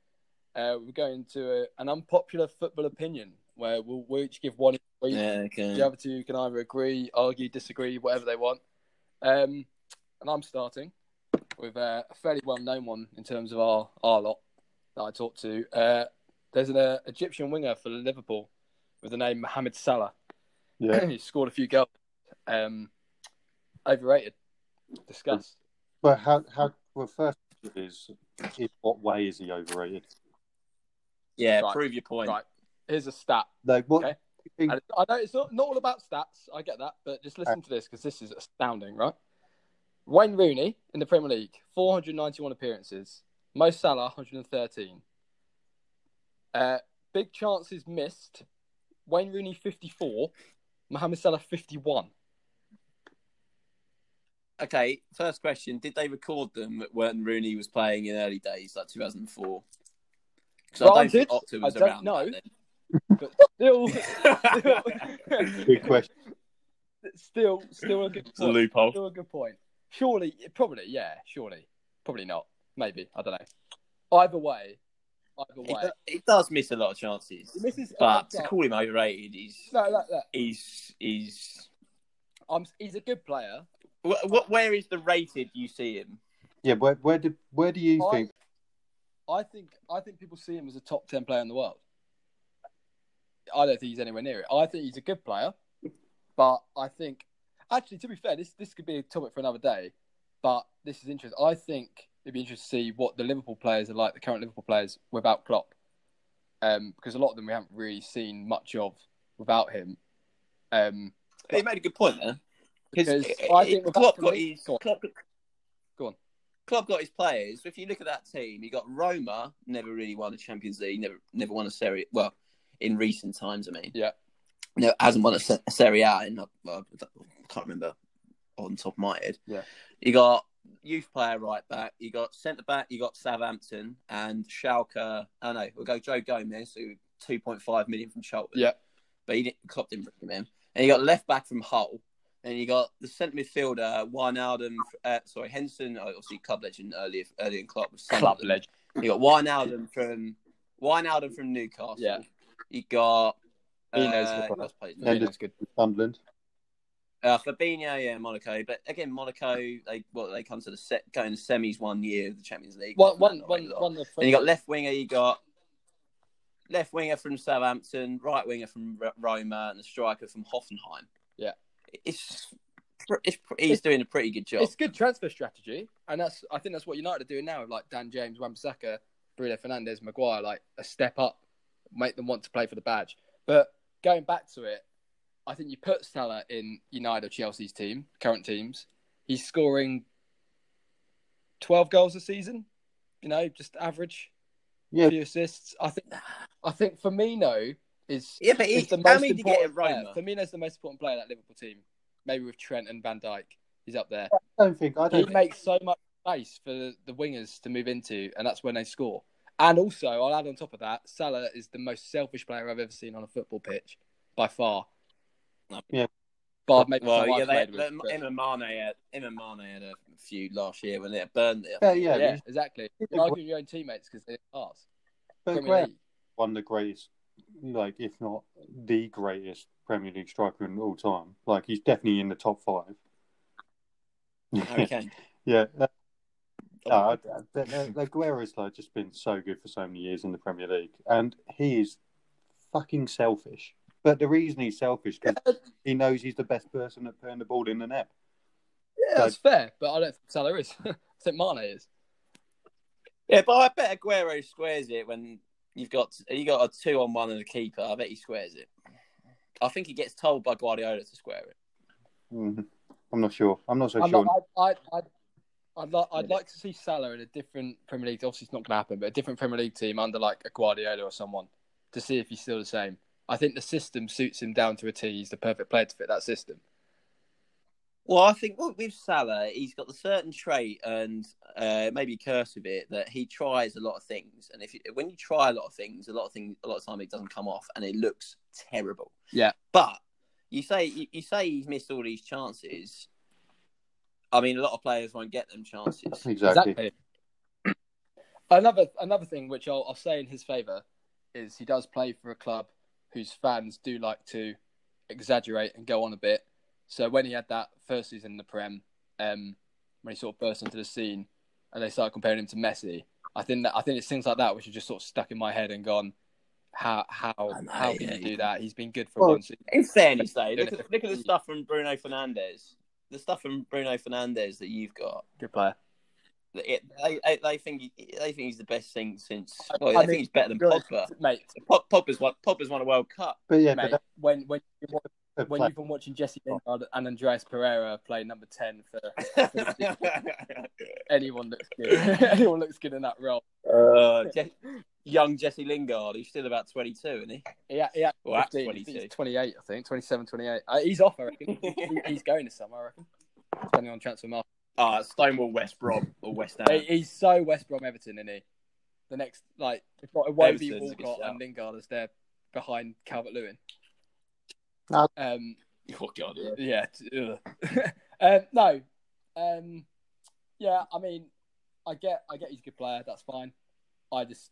uh, we're going to a, an unpopular football opinion where we'll, we'll each give one. each. Yeah, okay. The other two can either agree, argue, disagree, whatever they want. Um, and I'm starting with uh, a fairly well known one in terms of our, our lot that I talked to. Uh, there's an uh, Egyptian winger for Liverpool with the name Mohamed Salah. Yeah. he scored a few goals. Um, overrated. Discussed. But how? How? Well, first is in what way is he overrated? Yeah, Right. prove your point. Right. Here's a stat. Like what? Okay. And I know it's not, not all about stats. I get that, but just listen to this because this is astounding, right? Wayne Rooney in the Premier League, 491 appearances. Mo Salah, 113. Uh, big chances missed. Wayne Rooney, 54. Mohamed Salah, 51. Okay, first question: Did they record them when Rooney was playing in early days, like 2004? Because I don't think Granted, was I don't around. know. But still, then. Good question. still, still a good It's a loophole. Still a good point. Surely, probably, yeah, surely, probably not. Maybe I don't know. Either way, either He, way, do- he does miss a lot of chances, He misses- but to call him overrated, he's no, no, no. he's he's. I'm, he's a good player. What, what, where is the rated you see him? Yeah. Where? Where do? Where do you I- think? I think I think people see him as a top ten player in the world. I don't think he's anywhere near it. I think he's a good player, but I think actually, to be fair, this this could be a topic for another day. But this is interesting. I think it'd be interesting to see what the Liverpool players are like, the current Liverpool players without Klopp, um, because a lot of them we haven't really seen much of without him. Um, He made a good point there. Because Because I think with Klopp got his Go on. Klopp, Go on. Klopp got his players. If you look at that team, you got Roma, never really won the Champions League, never never won a Serie. Well, in recent times, I mean, Yeah. no, hasn't won a, Se- a Serie A. In, uh, well, I can't remember on top of my head. Yeah. you got youth player right back. You got centre back. You got Southampton and Schalke. I know we'll go Joe Gomez, who two point five million from Charlton. Yeah. but he didn't. Klopp didn't bring him in. And you got left back from Hull. And you got the centre midfielder, Wijnaldum, uh, sorry, Henson, obviously club legend earlier, earlier in Klopp was club legend. You got Wijnaldum from Wijnaldum from Newcastle. Yeah. You got He knows uh, the who else plays Yeah, Yeah, good. Sunderland. Uh, Fabinho, yeah, Monaco. But again, Monaco, they well, they come to the set, go in the semis one year of the Champions League. One, one, Not one, really long. one of the Then you got left winger. You got left winger from Southampton, right winger from R- Roma, and a striker from Hoffenheim. Yeah. it's, it's he's doing a pretty good job. It's good transfer strategy, and that's I think that's what United are doing now with like Dan James, Wan-Bissaka, Bruno Fernandes, Maguire, like a step up, make them want to play for the badge. But going back to it, I think you put Salah in United or Chelsea's team, current teams. He's scoring twelve goals a season. You know, just average. Yeah. few assists. I think. I think Firmino is Yeah, but he- is the most did get important at player. Firmino's the most important player in that Liverpool team. Maybe with Trent and Van Dijk, he's up there. I don't think. I He don't. Think, makes so much space for the, the wingers to move into, and that's when they score. And also, I'll add on top of that, Salah is the most selfish player I've ever seen on a football pitch, by far. Yeah. Bar maybe well, someone yeah, I've they, with, but- Emma Mane had Emma Mane had a few last year when they had Burnley. yeah, yeah. yeah, exactly. You argue with your own teammates because they're ours. But Graham, one of the greatest, like if not the greatest Premier League striker in all time. Like he's definitely in the top five. Harry Kane. yeah. uh, No, I- uh, Aguero's like just been so good for so many years in the Premier League, and he is fucking selfish. But the reason he's selfish because he knows he's the best person at putting the ball in the net. Yeah, that's fair, but I don't think Salah is. I think Mane is. Yeah, but I bet Aguero squares it when you've got you got a two on one and a keeper. I bet he squares it. I think he gets told by Guardiola to square it. Mhm. I'm not sure. I'm not so I'm sure. not, I, I, I, I'd, like, I'd like to see Salah in a different Premier League. Obviously, it's not going to happen, but a different Premier League team under like a Guardiola or someone to see if he's still the same. I think the system suits him down to a T. He's the perfect player to fit that system. Well, I think with Salah, he's got the certain trait and uh, maybe curse with it that he tries a lot of things, and if you, when you try a lot of things, a lot of things, a lot of time it doesn't come off, and it looks terrible. Yeah. But you say you, you say he's missed all these chances. I mean, a lot of players won't get them chances. Exactly. Another another thing which I'll, I'll say in his favour is he does play for a club whose fans do like to exaggerate and go on a bit. So when he had that first season in the Prem, um, when he sort of burst into the scene, and they started comparing him to Messi, I think that I think it's things like that which have just sort of stuck in my head and gone, how how I know, how can yeah, you do yeah. that? He's been good for Well, one season. In fairness, though, look at, look at the stuff from Bruno Fernandes. The stuff from Bruno Fernandes that you've got. Good player. It, they, they, they think he, they think he's the best thing since. Well, they I think mean, he's better than Good. Pogba. mate. Pog- Pogba's won. Pogba's won a World Cup. But yeah, mate but when when you watch- that, when you've been watching Jesse Lingard and Andreas Pereira play number ten for anyone looks good. anyone looks good in that role. uh, Je- young Jesse Lingard, he's still about twenty-two, isn't he? Yeah, yeah. Well, at 15, 22. He's 28, I think. 27, 28. Uh, he's off, I reckon. He- he's going to summer, I reckon. Depending on transfer market. Ah, Stonewall West Brom or West Ham. He's so West Brom Everton, isn't he? The next, like, it won't be Everton's a good Walcott shout. and Lingard as they're behind Calvert Lewin. No. Um, Oh God, yeah. yeah. t- ugh. um, no. Um, yeah, I mean, I get, I get he's a good player. That's fine. I just,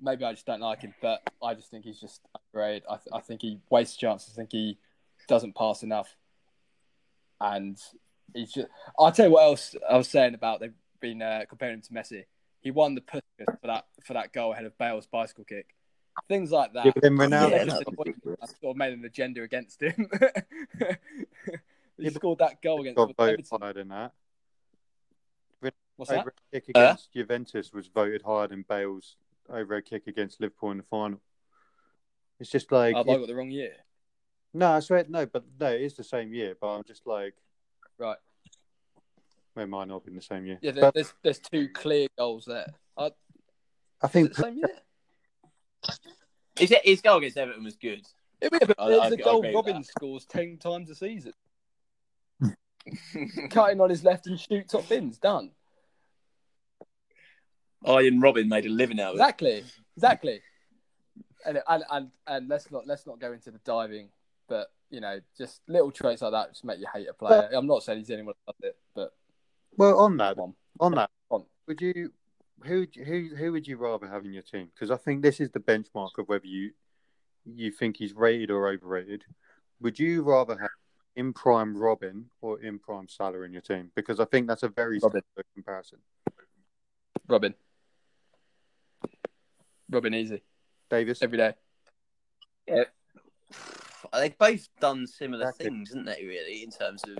maybe I just don't like him, but I just think he's just great. I, th- I think he wastes chances. I think he doesn't pass enough, and he's just. I'll tell you what else I was saying about they've been uh, comparing him to Messi. He won the push for that for that goal ahead of Bale's bicycle kick. Things like that. Yeah, but then Ronaldo, Yeah, just no. disappointing. I sort of made an agenda against him. he Yeah, scored that goal against got voted Everton. higher than that. What's that? Over kick Uh? against Juventus was voted higher than Bale's over a kick against Liverpool in the final. It's just like Have I it- got the wrong year? no, I swear no, but no, it is the same year. But I'm just like, Right. well, it might not be in the same year. Yeah, there, but there's there's two clear goals there. I, I is think it the same year? His, his goal against Everton was good. Yeah, but I- there's I- a I goal agree Robben scores ten times a season. Cutting on his left and shoot top bins. Done. Arjen Robben made a living out of it. Exactly. Exactly. And, and and and let's not let's not go into the diving, but you know, just little traits like that just make you hate a player. I'm not saying he's anyone that does it, but well on that come on. on that On. would you who who who would you rather have in your team? Because I think this is the benchmark of whether you you think he's rated or overrated. Would you rather have in prime Robben or in prime Salah in your team? Because I think that's a very Robben. similar comparison. Robben. Robben easy. Davis, Every day. They've both done similar Exactly. things, haven't they? Really, in terms of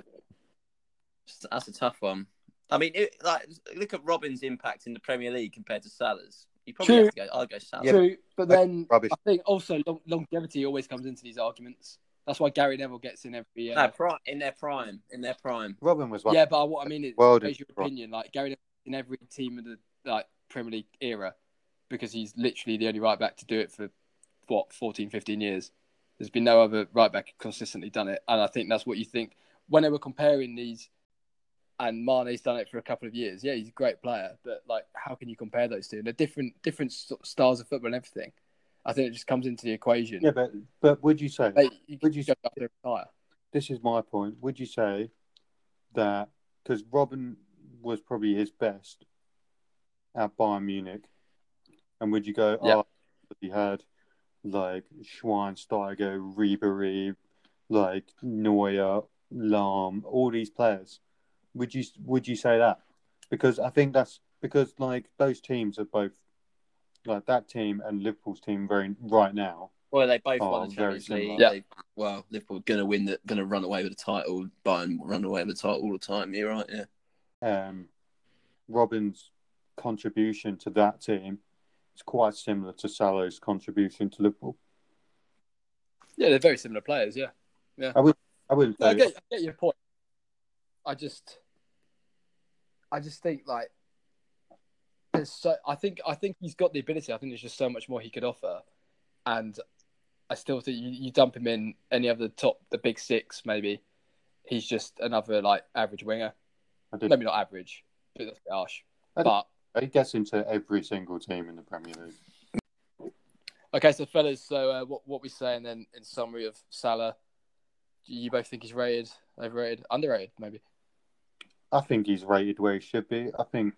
that's a tough one. I mean, it, like look at Robben's impact in the Premier League compared to Salah's. You probably True. have to go. I'll go Salah. Yeah, True, but then rubbish. I think also long, longevity always comes into these arguments. That's why Gary Neville gets in every year. No, prime, in their prime, in their prime. Robben was one. yeah, but what I mean is, World is your right. opinion? Like Gary Neville in every team of the like Premier League era because he's literally the only right back to do it for what 14, 15 years. There's been no other right back consistently done it, and I think that's what you think when they were comparing these. And Mane's done it for a couple of years. Yeah, he's a great player, but like, how can you compare those two? They're different, different styles of football and everything. I think it just comes into the equation. Yeah, but but would you say Like, you Would you retire. this is my point? Would you say that because Robben was probably his best at Bayern Munich, and would you go? Yeah. Oh, he had like Schweinsteiger, Ribery, like Neuer, Lahm, all these players. Would you would you say that? Because I think that's because like those teams are both like that team and Liverpool's team very right now. Well, they both won the very Champions similar. League. Yeah. They, well, Liverpool going to win the, going to run away with the title. Bayern run away with the title all the time. You're right. Yeah. um, Robben's contribution to that team is quite similar to Salah's contribution to Liverpool. Yeah, they're very similar players. Yeah, yeah. I wouldn't No, I get, I get your point. I just, I just think like there's so. I think I think he's got the ability. I think there's just so much more he could offer, and I still think you, you dump him in any of the top, the big six, maybe he's just another like average winger. I. Maybe not average, but that's a bit harsh. I But He gets into every single team in the Premier League. okay, so fellas, so uh, what what we saying then in summary of Salah? Do you both think he's rated, overrated, underrated, maybe? I think he's rated where he should be. I think,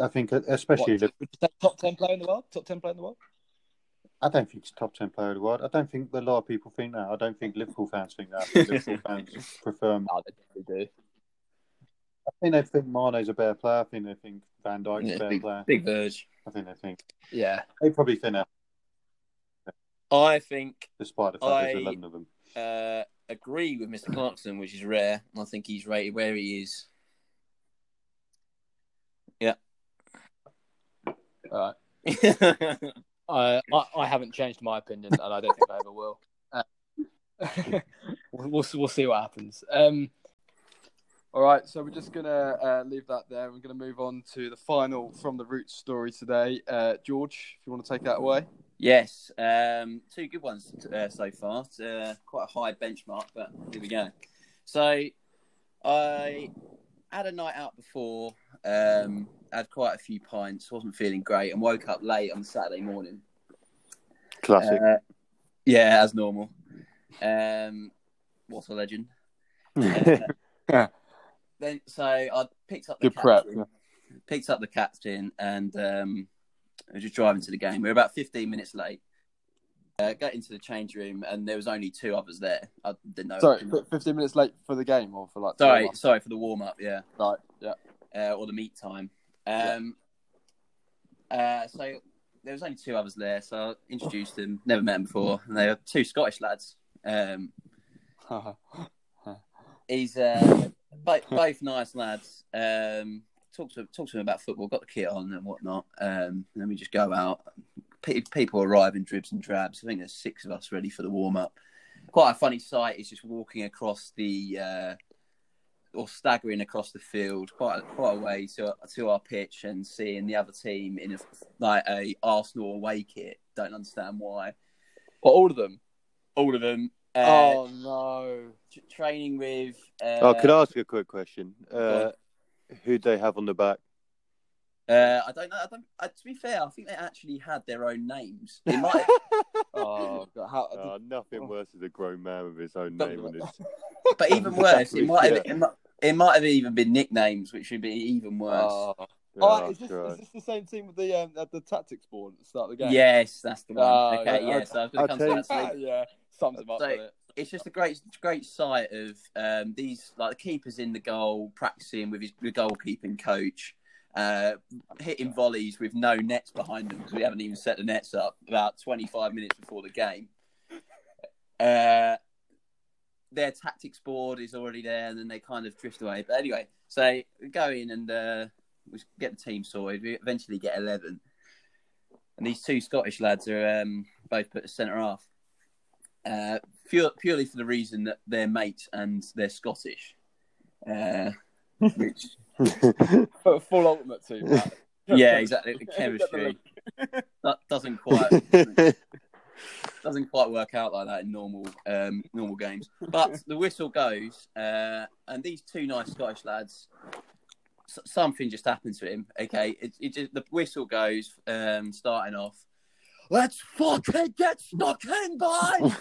I think, especially. What, the- top ten player in the world? Top ten player in the world? I don't think he's top ten player of the world. I don't think a lot of people think that. I don't think Liverpool fans think that. I think Liverpool fans prefer. him. No, they definitely do. I think they think Mane's a better player. I think they think Van Dijk's Yeah, a better big, player. big verge. I think they think Yeah, they probably think that, I think despite the fact I- there's eleven of them. uh, agree with Mr. Clarkson, which is rare. I think he's rated where he is. all right. yeah, I, I I haven't changed my opinion, and I don't think I ever will. Uh, we'll, we'll we'll see what happens. Um, all right, so we're just gonna uh, leave that there. We're gonna move on to the final from the Roots story today. Uh, George, if you want to take that away. yes, um, two good ones uh, so far. Uh, quite a high benchmark, but here we go. So I had a night out before. Um, had quite a few pints. wasn't feeling great, and woke up late on Saturday morning. Classic. Uh, yeah, as normal. Um, what a legend. Then so I picked up the Good prep, captain, picked up the captain, and um, I was just driving to the game. We were about 15 minutes late. Uh, got into the change room, and there was only two others there. I didn't know. Sorry, didn't fifteen minutes late for the game, or for like sorry, sorry for the warm up. Yeah, right, yeah. uh, or the meet time. Um, uh, so there was only two others there, so I introduced them. Never met them before, and they were two Scottish lads. Um, he's uh, both, both nice lads. Um, talk to talk to him about football. Got the kit on and whatnot. Um, then we just go out. Pe- People arrive in dribs and drabs. I think there's six of us ready for the warm up. Quite a funny sight is just walking across the uh, or staggering across the field quite a, quite a way to to our pitch and seeing the other team in a, like a Arsenal away kit. Don't understand why. Well, all of them. All of them. Uh, oh no! t- training with. Uh, oh, could I ask a quick question? Uh, who'd they have on the back? Uh, I don't know. I don't. Uh, to be fair, I think they actually had their own names. It might. Oh, God, how, Uh, nothing Oh. worse than a grown man with his own Don't name on that. his. but even worse, it might have. Yeah. It might, it might have even been nicknames, which would be even worse. Oh. Oh, Oh, is this, God. is this the same team with the um, uh, the tactics board at the start of the game? Yes, that's the one. Oh, okay, yeah, yeah. So I was going I'll to come to that. So Ah, yeah, sums them up. So- it's just a great, great sight of um, these like the keepers in the goal practicing with his the goalkeeping coach, uh, hitting volleys with no nets behind them because we haven't even set the nets up about 25 minutes before the game. Uh, their tactics board is already there, and then they kind of drift away. But anyway, so we go in and uh, we get the team sorted. We eventually get 11, and these two Scottish lads are um, both put as centre half uh, pure, purely for the reason that they're mates and they're Scottish. Uh, which, Full- Full ultimate team. that. yeah, exactly. The chemistry that doesn't quite doesn't quite work out like that in normal um, normal games. But the whistle goes, uh, and these two nice Scottish lads. Something just happened to him. Okay, it, it just, the whistle goes, um, starting off. Let's fucking get stuck in, boys!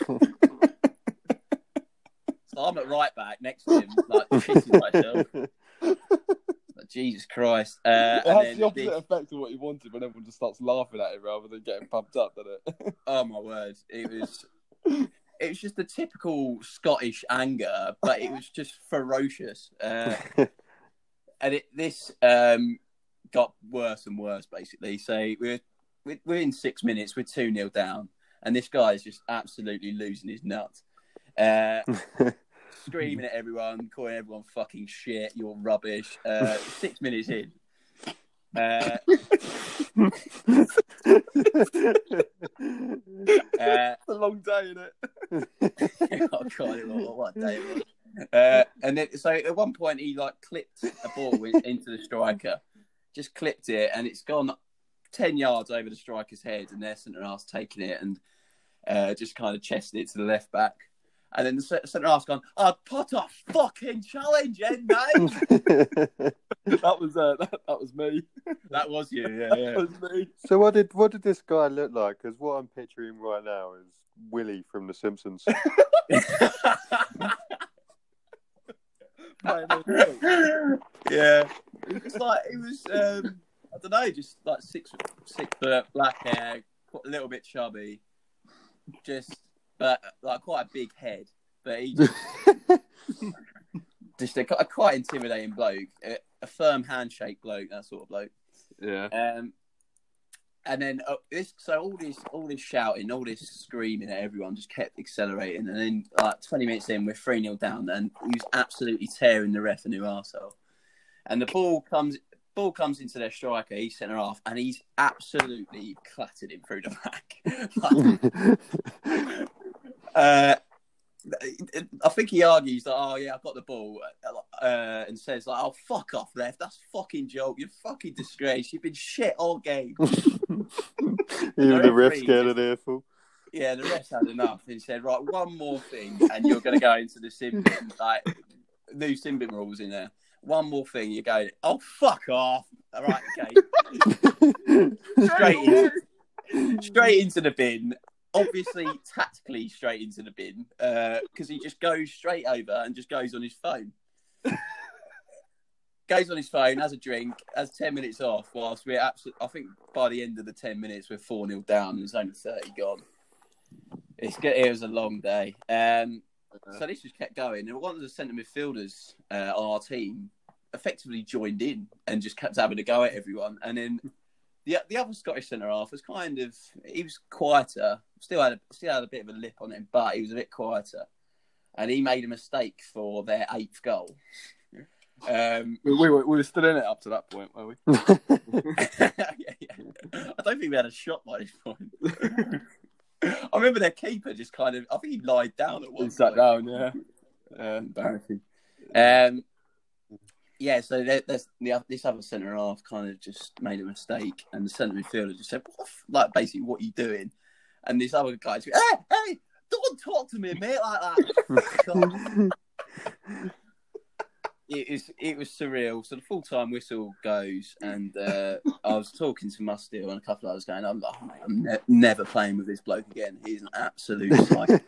So I'm at right back next to him, like pissing myself. Like, Jesus Christ! Uh, It and has then the opposite this- effect of what you wanted when everyone just starts laughing at it rather than getting pumped up, doesn't it? oh my word! It was, it was just the typical Scottish anger, but it was just ferocious. Uh, and it this um, got worse and worse basically. So we're we're, we're in six minutes. We're two 0 down, and this guy is just absolutely losing his nut. Uh, screaming at everyone, calling everyone fucking shit, you're rubbish. Uh, six minutes in. Uh, uh, It's a long day, isn't it? oh god, what, what day it was. Uh, and then, so at one point, he like clipped a ball into the striker, just clipped it, and it's gone ten yards over the striker's head, and their centre half's taking it and uh, just kind of chesting it to the left back. And then the ce- centre half's gone, I'd put a fucking challenge in, mate. that was uh, that, that was me. that was you, yeah, That yeah. was me. so what did what did this guy look like? Because what I'm picturing right now is Willie from The Simpsons. Playing all the yeah. It was like it was um I don't know, just like six six foot, black hair, a little bit chubby. Just but like quite a big head. But he just, just a, a quite intimidating bloke. A, a firm handshake bloke, that sort of bloke. yeah. Um, and then uh, this, so all this, all this shouting, all this screaming at everyone just kept accelerating. And then, like twenty minutes in, we're three 0 down, and he was absolutely tearing the ref a new arsehole. And the ball comes, ball comes into their striker. He's centre half, and he's absolutely clattered him through the back. uh, I think he argues that, oh yeah, I've got the ball, uh, and says like, oh fuck off, ref, that's fucking joke, you're fucking disgrace, you've been shit all game. Even the ref's just- an earful. yeah, the ref's had enough. He said, right, one more thing, and you're going to go into the sim like new sim rules in there. One more thing, you're going, oh fuck off. All right, okay, straight in, straight into the bin. Obviously, tactically straight into the bin because he just goes straight over and just goes on his phone. goes on his phone, has a drink, has ten minutes off. Whilst we're absolutely, I think by the end of the ten minutes we're four 0 down. and There's only thirty gone. It's good. It was a long day. Um, so this just kept going, and one of the centre midfielders uh, on our team effectively joined in and just kept having a go at everyone. And then the the other Scottish centre half was kind of he was quieter, still had a, still had a bit of a lip on him, but he was a bit quieter. And he made a mistake for their eighth goal. Um, We, we, were, we were still in it up to that point, were we? yeah, yeah. I don't think we had a shot by this point. I remember their keeper just kind of. I think he lied down at one We sat down, yeah. Yeah. Embarrassing. Um, yeah, so there, there's the, this other centre half kind of just made a mistake, and the centre midfielder just said, "What? Like basically, what are you doing?" And this other guy, just, "Hey, hey, don't talk to me, mate, like that." It was it was surreal. So the full time whistle goes, and uh, I was talking to Mustill and a couple of others going, "I'm, oh, mate, I'm ne- never playing with this bloke again. He's an absolute psycho."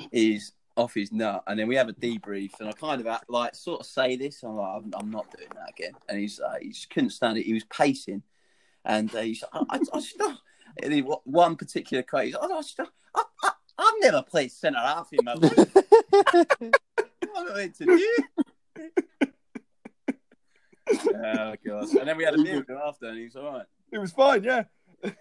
He's off his nut. And then we have a debrief, and I kind of act, like sort of say this. I'm like, I'm, I'm not doing that again. And he's uh, he just couldn't stand it. He was pacing, and uh, he's I, I, I just, and he, one particular quote. He's, I, I, just, I, I, I've never played centre half in my life. what am I meant to do? oh god! And then we had a meal after, and he was all right. It was fine, yeah.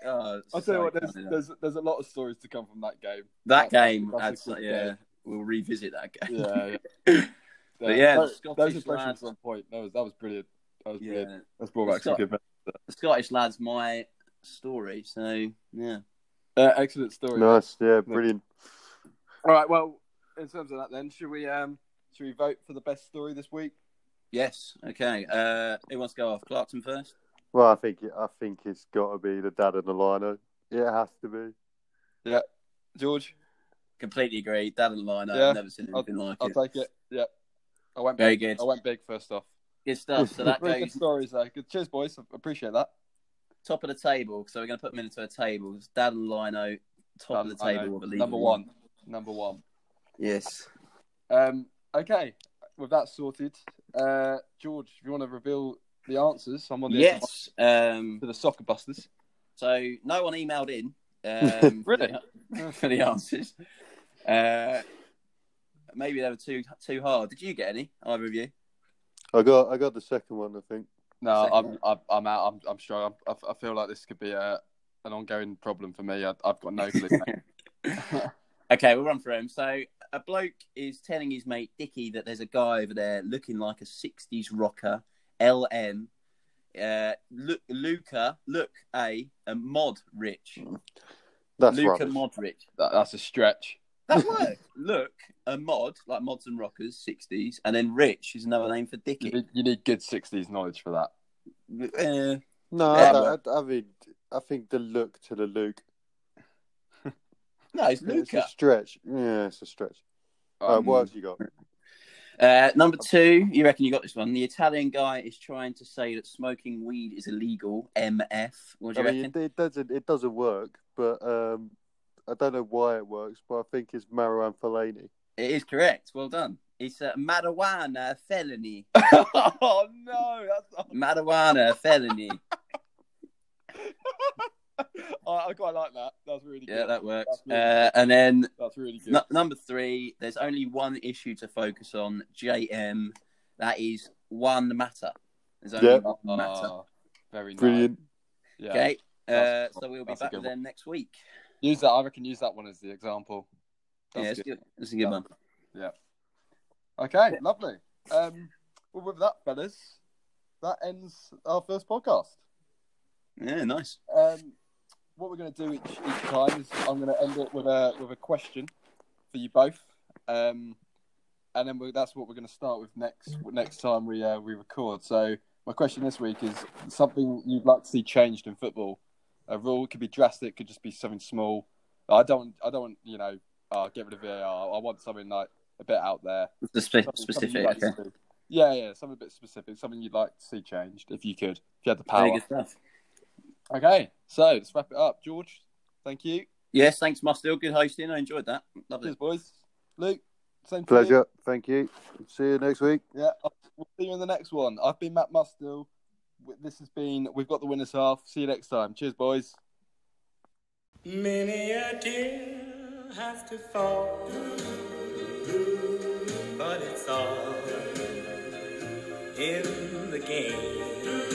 Oh, I'll tell you what, there's, there's there's a lot of stories to come from that game. that that's- game. that's Had, good yeah, game. we'll revisit that game. Yeah, yeah. But yeah, the those, Scottish those lads- on point. That was that was brilliant. That was brilliant. That's brought back some good. memories. The Scottish lads, my story. So yeah, Uh, excellent story. nice, yeah, brilliant. All right, well, in terms of that, then should we um should we vote for the best story this week? yes, okay. Uh, who wants to go off? Clarkson first. Well, I think I think it's got to be the dad and the lino. It has to be. Yeah, George, Completely agree. Dad and Lino. Yeah, I've never seen anything like it. I'll take it. Yeah, I went Very big. good. I went big first off. Good stuff. So that Very good stories there. Good. Cheers, boys. I appreciate that. top of the table. So we're going to put them into a table. Dad and Lino, top of the table. Number one. Number one. Yes. Um, okay, with that sorted, uh, George, if you want to reveal the answers, I'm on the Yes. Um, to the soccer busters. so no one emailed in. Um, Really? For the answers. Uh, maybe they were too too hard. Did you get any? Either of you? I got I got the second one. I think. No, I'm, I'm I'm out. I'm I'm sure. I'm, I, I feel like this could be a an ongoing problem for me. I, I've got no clue. Okay, we'll run through them. So, a bloke is telling his mate Dicky that there's a guy over there looking like a 60s rocker, LM. Uh, look, Luca, look, A, and Mod Rich. That's Luca rubbish. Modric. that, that's a stretch. That works. look, a mod, like mods and rockers, 60s, and then Rich is another name for You Dicky. need, you need good '60s knowledge for that. No, Yeah, I, I, I mean, I think the look to the Luke. No, it's It's a stretch. Yeah, it's a stretch. Uh, Um, what else you got? Uh, number two, you reckon you got this one? The Italian guy is trying to say that smoking weed is illegal. MF. What do I you mean, reckon? it, it doesn't. It doesn't work, but um, I don't know why it works. But I think it's Marouane Fellaini. It is correct. Well done. It's a marijuana felony. oh no, that's not... Marijuana felony. I, I quite like that. That's really good. Yeah, that works. Really, Uh, and then that's really good. n- number three, there's only one issue to focus on. JM. That is one matter. There's only Yeah. one matter. Ah, very nice. Brilliant. Yeah. Okay. Uh, so we'll be back good with them next week. Use that. I reckon use that one as the example. yeah, That's it's good. good. It's a good one. Yeah. Okay, lovely. Um, well, with that, fellas, that ends our first podcast. Yeah, nice. Um, what we're going to do each, each time is I'm going to end it with a with a question for you both, um, and then that's what we're going to start with next next time we uh, we record. So my question this week is something you'd like to see changed in football. A rule could be drastic, could just be something small. I don't I don't want you know uh, get rid of VAR. I want something like a bit out there. The spe- Something- something specific. like Okay. Yeah, yeah, something a bit specific, something you'd like to see changed if you could, if you had the power. Good stuff. Okay, so let's wrap it up. George, thank you. Yes, thanks, Mustill. Good hosting. I enjoyed that. Lovely. Cheers, boys. Luke, same to you. Pleasure. Thank you. See you next week. Yeah, we'll see you in the next one. I've been Matt Mustill. This has been, we've got the winners half. See you next time. Cheers, boys. Many a tear has to fall, but it's all in the game.